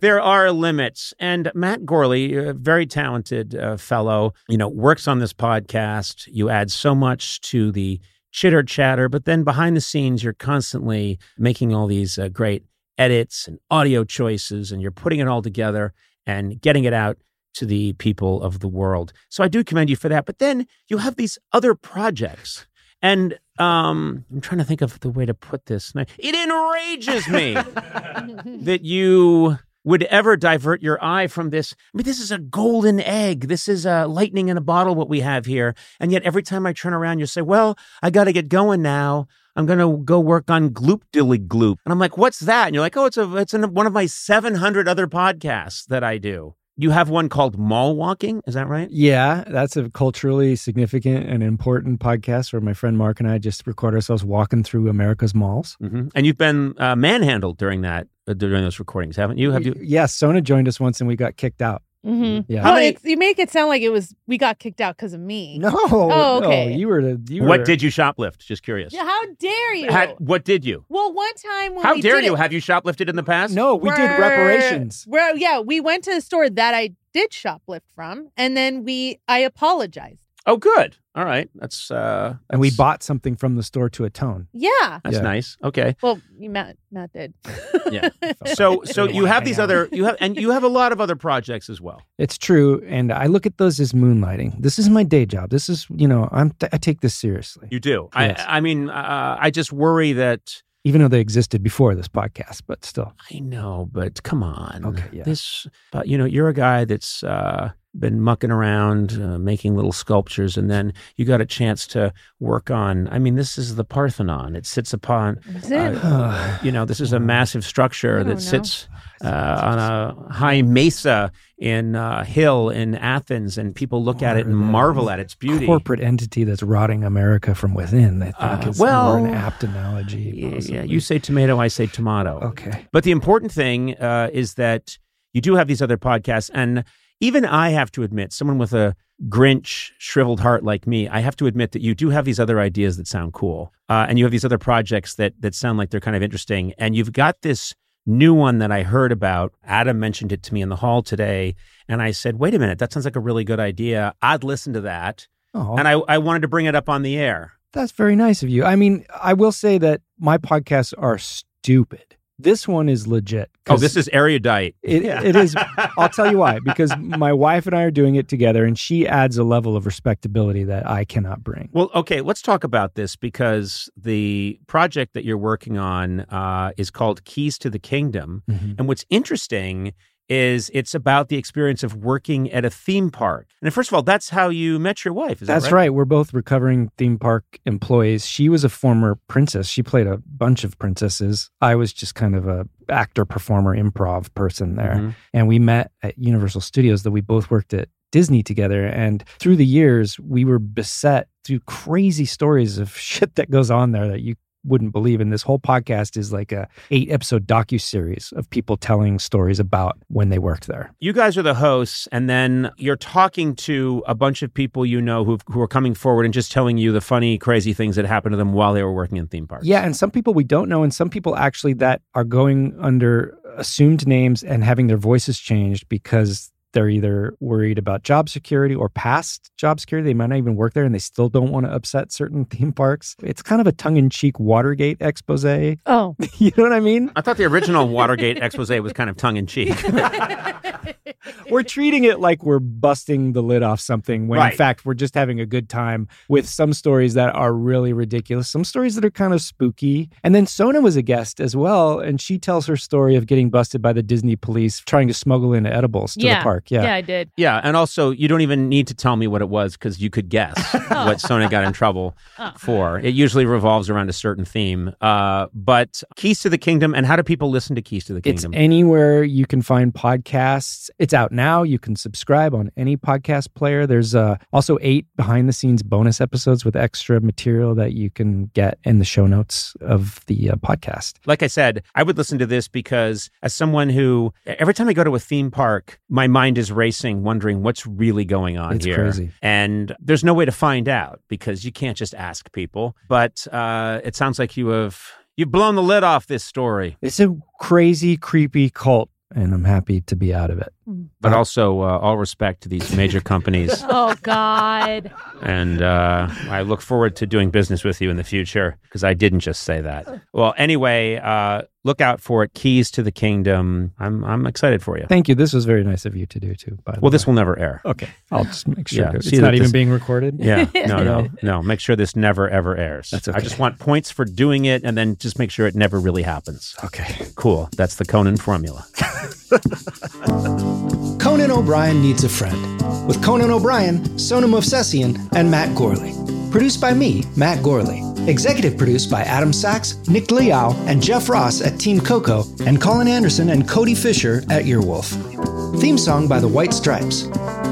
S1: There are limits, and Matt Gourley, a very talented uh, fellow, you know, works on this podcast. You add so much to the chitter chatter, but then behind the scenes, you're constantly making all these uh, great edits and audio choices, and you're putting it all together and getting it out to the people of the world. So I do commend you for that. But then you have these other projects. And um, I'm trying to think of the way to put this. It enrages me that you would ever divert your eye from this. I mean, this is a golden egg. This is a lightning in a bottle, what we have here. And yet, every time I turn around, you say, Well, I got to get going now. I'm going to go work on Gloop Dilly Gloop. And I'm like, What's that? And you're like, Oh, it's, a, it's in one of my 700 other podcasts that I do. You have one called Mall Walking. Is that right?
S5: Yeah, that's a culturally significant and important podcast where my friend Mark and I just record ourselves walking through America's malls.
S1: hmm And you've been uh, manhandled during that, during those recordings, haven't you? Have you?
S5: Yes, Sona joined us once and we got kicked out.
S3: Mm-hmm.
S5: Yeah.
S1: How
S3: Well,
S1: many-
S3: you make it sound like it was we got kicked out because of me.
S5: No,
S3: Oh, okay.
S5: no, you were the. You
S1: What
S5: were,
S1: did you shoplift? Just curious.
S3: Yeah, How dare you?
S1: Had- what did you?
S3: well, one time when
S1: How
S3: we
S1: dare
S3: did
S1: you?
S3: it,
S1: Have you shoplifted in the past?
S5: No, we did
S3: we're-
S5: reparations.
S3: We're, yeah, we went to the store that I did shoplift from, and then we I apologized.
S1: Oh, good. All right. That's uh.
S5: And we bought something from the store to atone.
S3: Yeah.
S1: That's
S5: Yeah.
S1: nice. Okay.
S3: Well, you Matt Matt did.
S1: Yeah. So so you have these other you have and you have a lot of other projects as well.
S5: It's true, and I look at those as moonlighting. This is my day job. This is, you know, I'm I take this seriously,
S1: You do.
S5: Yes.
S1: I I mean uh, I just worry that
S5: even though they existed before this podcast. But still,
S1: I know, but come on.
S5: Okay, yeah.
S1: This but you know you're a guy that's uh been mucking around uh, making little sculptures and then you got a chance to work on I mean this is the Parthenon. It sits upon
S3: Is it?
S1: uh, you know, this is a massive structure that
S3: don't
S1: sits uh, on a high mesa in uh, hill in Athens, and people look at it and marvel at its beauty.
S5: corporate entity that's rotting America from within. I think
S1: Uh,
S5: is more an
S1: well,
S5: apt analogy.
S1: Yeah,
S5: possibly.
S1: yeah, you say tomato, I say tomato.
S5: okay?
S1: But the important thing uh, is that you do have these other podcasts, and even I have to admit, someone with a Grinch shriveled heart like me, I have to admit that you do have these other ideas that sound cool, uh, and you have these other projects that that sound like they're kind of interesting, and you've got this new one that I heard about. Adam mentioned it to me in the hall today, and I said, "Wait a minute, that sounds like a really good idea. I'd listen to that."
S5: Oh,
S1: And I, I wanted to bring it up on the air.
S5: that's very nice of you. I mean, I will say that my podcasts are stupid. This one is legit.
S1: Oh, this is erudite.
S5: It, it is. I'll tell you why. Because my wife and I are doing it together, and she adds a level of respectability that I cannot bring.
S1: Well, okay, let's talk about this because the project that you're working on uh, is called Keys to the Kingdom.
S5: Mhm.
S1: And what's interesting is it's about the experience of working at a theme park. And first of all, that's how you met your wife. Is
S5: That's
S1: that
S5: right?
S1: right?
S5: We're both recovering theme park employees. She was a former princess. She played a bunch of princesses. I was just kind of a actor, performer, improv person there.
S1: Mhm.
S5: And we met at Universal Studios that we both worked at Disney together. And through the years, we were beset through crazy stories of shit that goes on there that you wouldn't believe. And this whole podcast is like a eight episode docu series of people telling stories about when they worked there.
S1: You guys are the hosts, and then you're talking to a bunch of people you know who who are coming forward and just telling you the funny, crazy things that happened to them while they were working in theme parks.
S5: Yeah, and some people we don't know, and some people actually that are going under assumed names and having their voices changed because they're either worried about job security or past job security. They might not even work there and they still don't want to upset certain theme parks. It's kind of a tongue in cheek Watergate expose.
S3: Oh.
S5: you know what I mean?
S1: I thought the original Watergate expose was kind of tongue in cheek.
S5: We're treating it like we're busting the lid off something when
S1: Right.
S5: in fact we're just having a good time with some stories that are really ridiculous, some stories that are kind of spooky. And then Sona was a guest as well, and she tells her story of getting busted by the Disney police trying to smuggle in edibles to
S3: yeah.
S5: the park. Yeah.
S3: Yeah, I did.
S1: Yeah, and also you don't even need to tell me what it was because you could guess what Sona got in trouble
S3: Oh.
S1: for. It usually revolves around a certain theme. Uh, but Keys to the Kingdom, and how do people listen to Keys to the Kingdom?
S5: It's
S1: Kingdom?
S5: anywhere you can find podcasts. It's out now. You can subscribe on any podcast player. There's uh, also eight behind the scenes bonus episodes with extra material that you can get in the show notes of the uh, podcast.
S1: like I said, I would listen to this because as someone who every time I go to a theme park, my mind is racing, wondering what's really going on
S5: It's
S1: here.
S5: crazy.
S1: And there's no way to find out because you can't just ask people. But uh, it sounds like you have you've blown the lid off this story.
S5: It's a crazy, creepy cult, and I'm happy to be out of it.
S1: But also, uh, all respect to these major companies.
S3: Oh God.
S1: and uh, I look forward to doing business with you in the future because I didn't just say that. Well, anyway, uh, look out for it. Keys to the Kingdom. I'm I'm excited for you.
S5: Thank you. This was very nice of you to do too. By the
S1: Well,
S5: way.
S1: this will never air.
S5: Okay, I'll just make sure
S1: Yeah,
S5: it's
S1: see
S5: not even
S1: this-
S5: being recorded.
S1: Yeah, no, no, no. Make sure this never ever airs.
S5: That's okay.
S1: I just want points for doing it, and then just make sure it never really happens.
S5: Okay.
S1: Cool. That's the Conan formula.
S8: Conan O'Brien Needs a Friend, with Conan O'Brien, Sona Movsesian, and Matt Gourley. Produced by me, Matt Gourley. Executive produced by Adam Sachs, Nick Liao, and Jeff Ross at Team Coco, and Colin Anderson and Cody Fisher at Earwolf. Theme song by The White Stripes.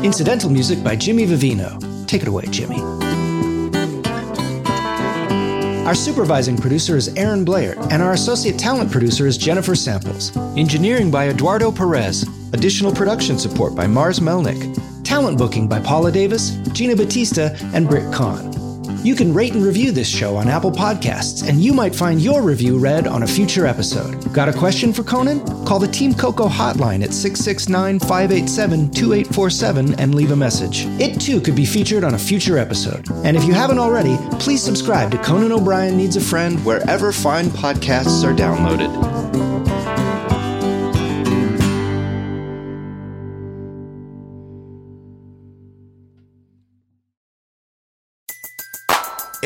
S8: Incidental music by Jimmy Vivino. Take it away, Jimmy. Our supervising producer is Aaron Blair, and our associate talent producer is Jennifer Samples. Engineering by Eduardo Perez. Additional production support by Mars Melnick. Talent booking by Paula Davis, Gina Batista, and Britt Kahn. You can rate and review this show on Apple Podcasts, and you might find your review read on a future episode. Got a question for Conan? Call the Team Coco hotline at 669 587 2847 and leave a message. It too could be featured on a future episode. And if you haven't already, please subscribe to Conan O'Brien Needs a Friend wherever fine podcasts are downloaded.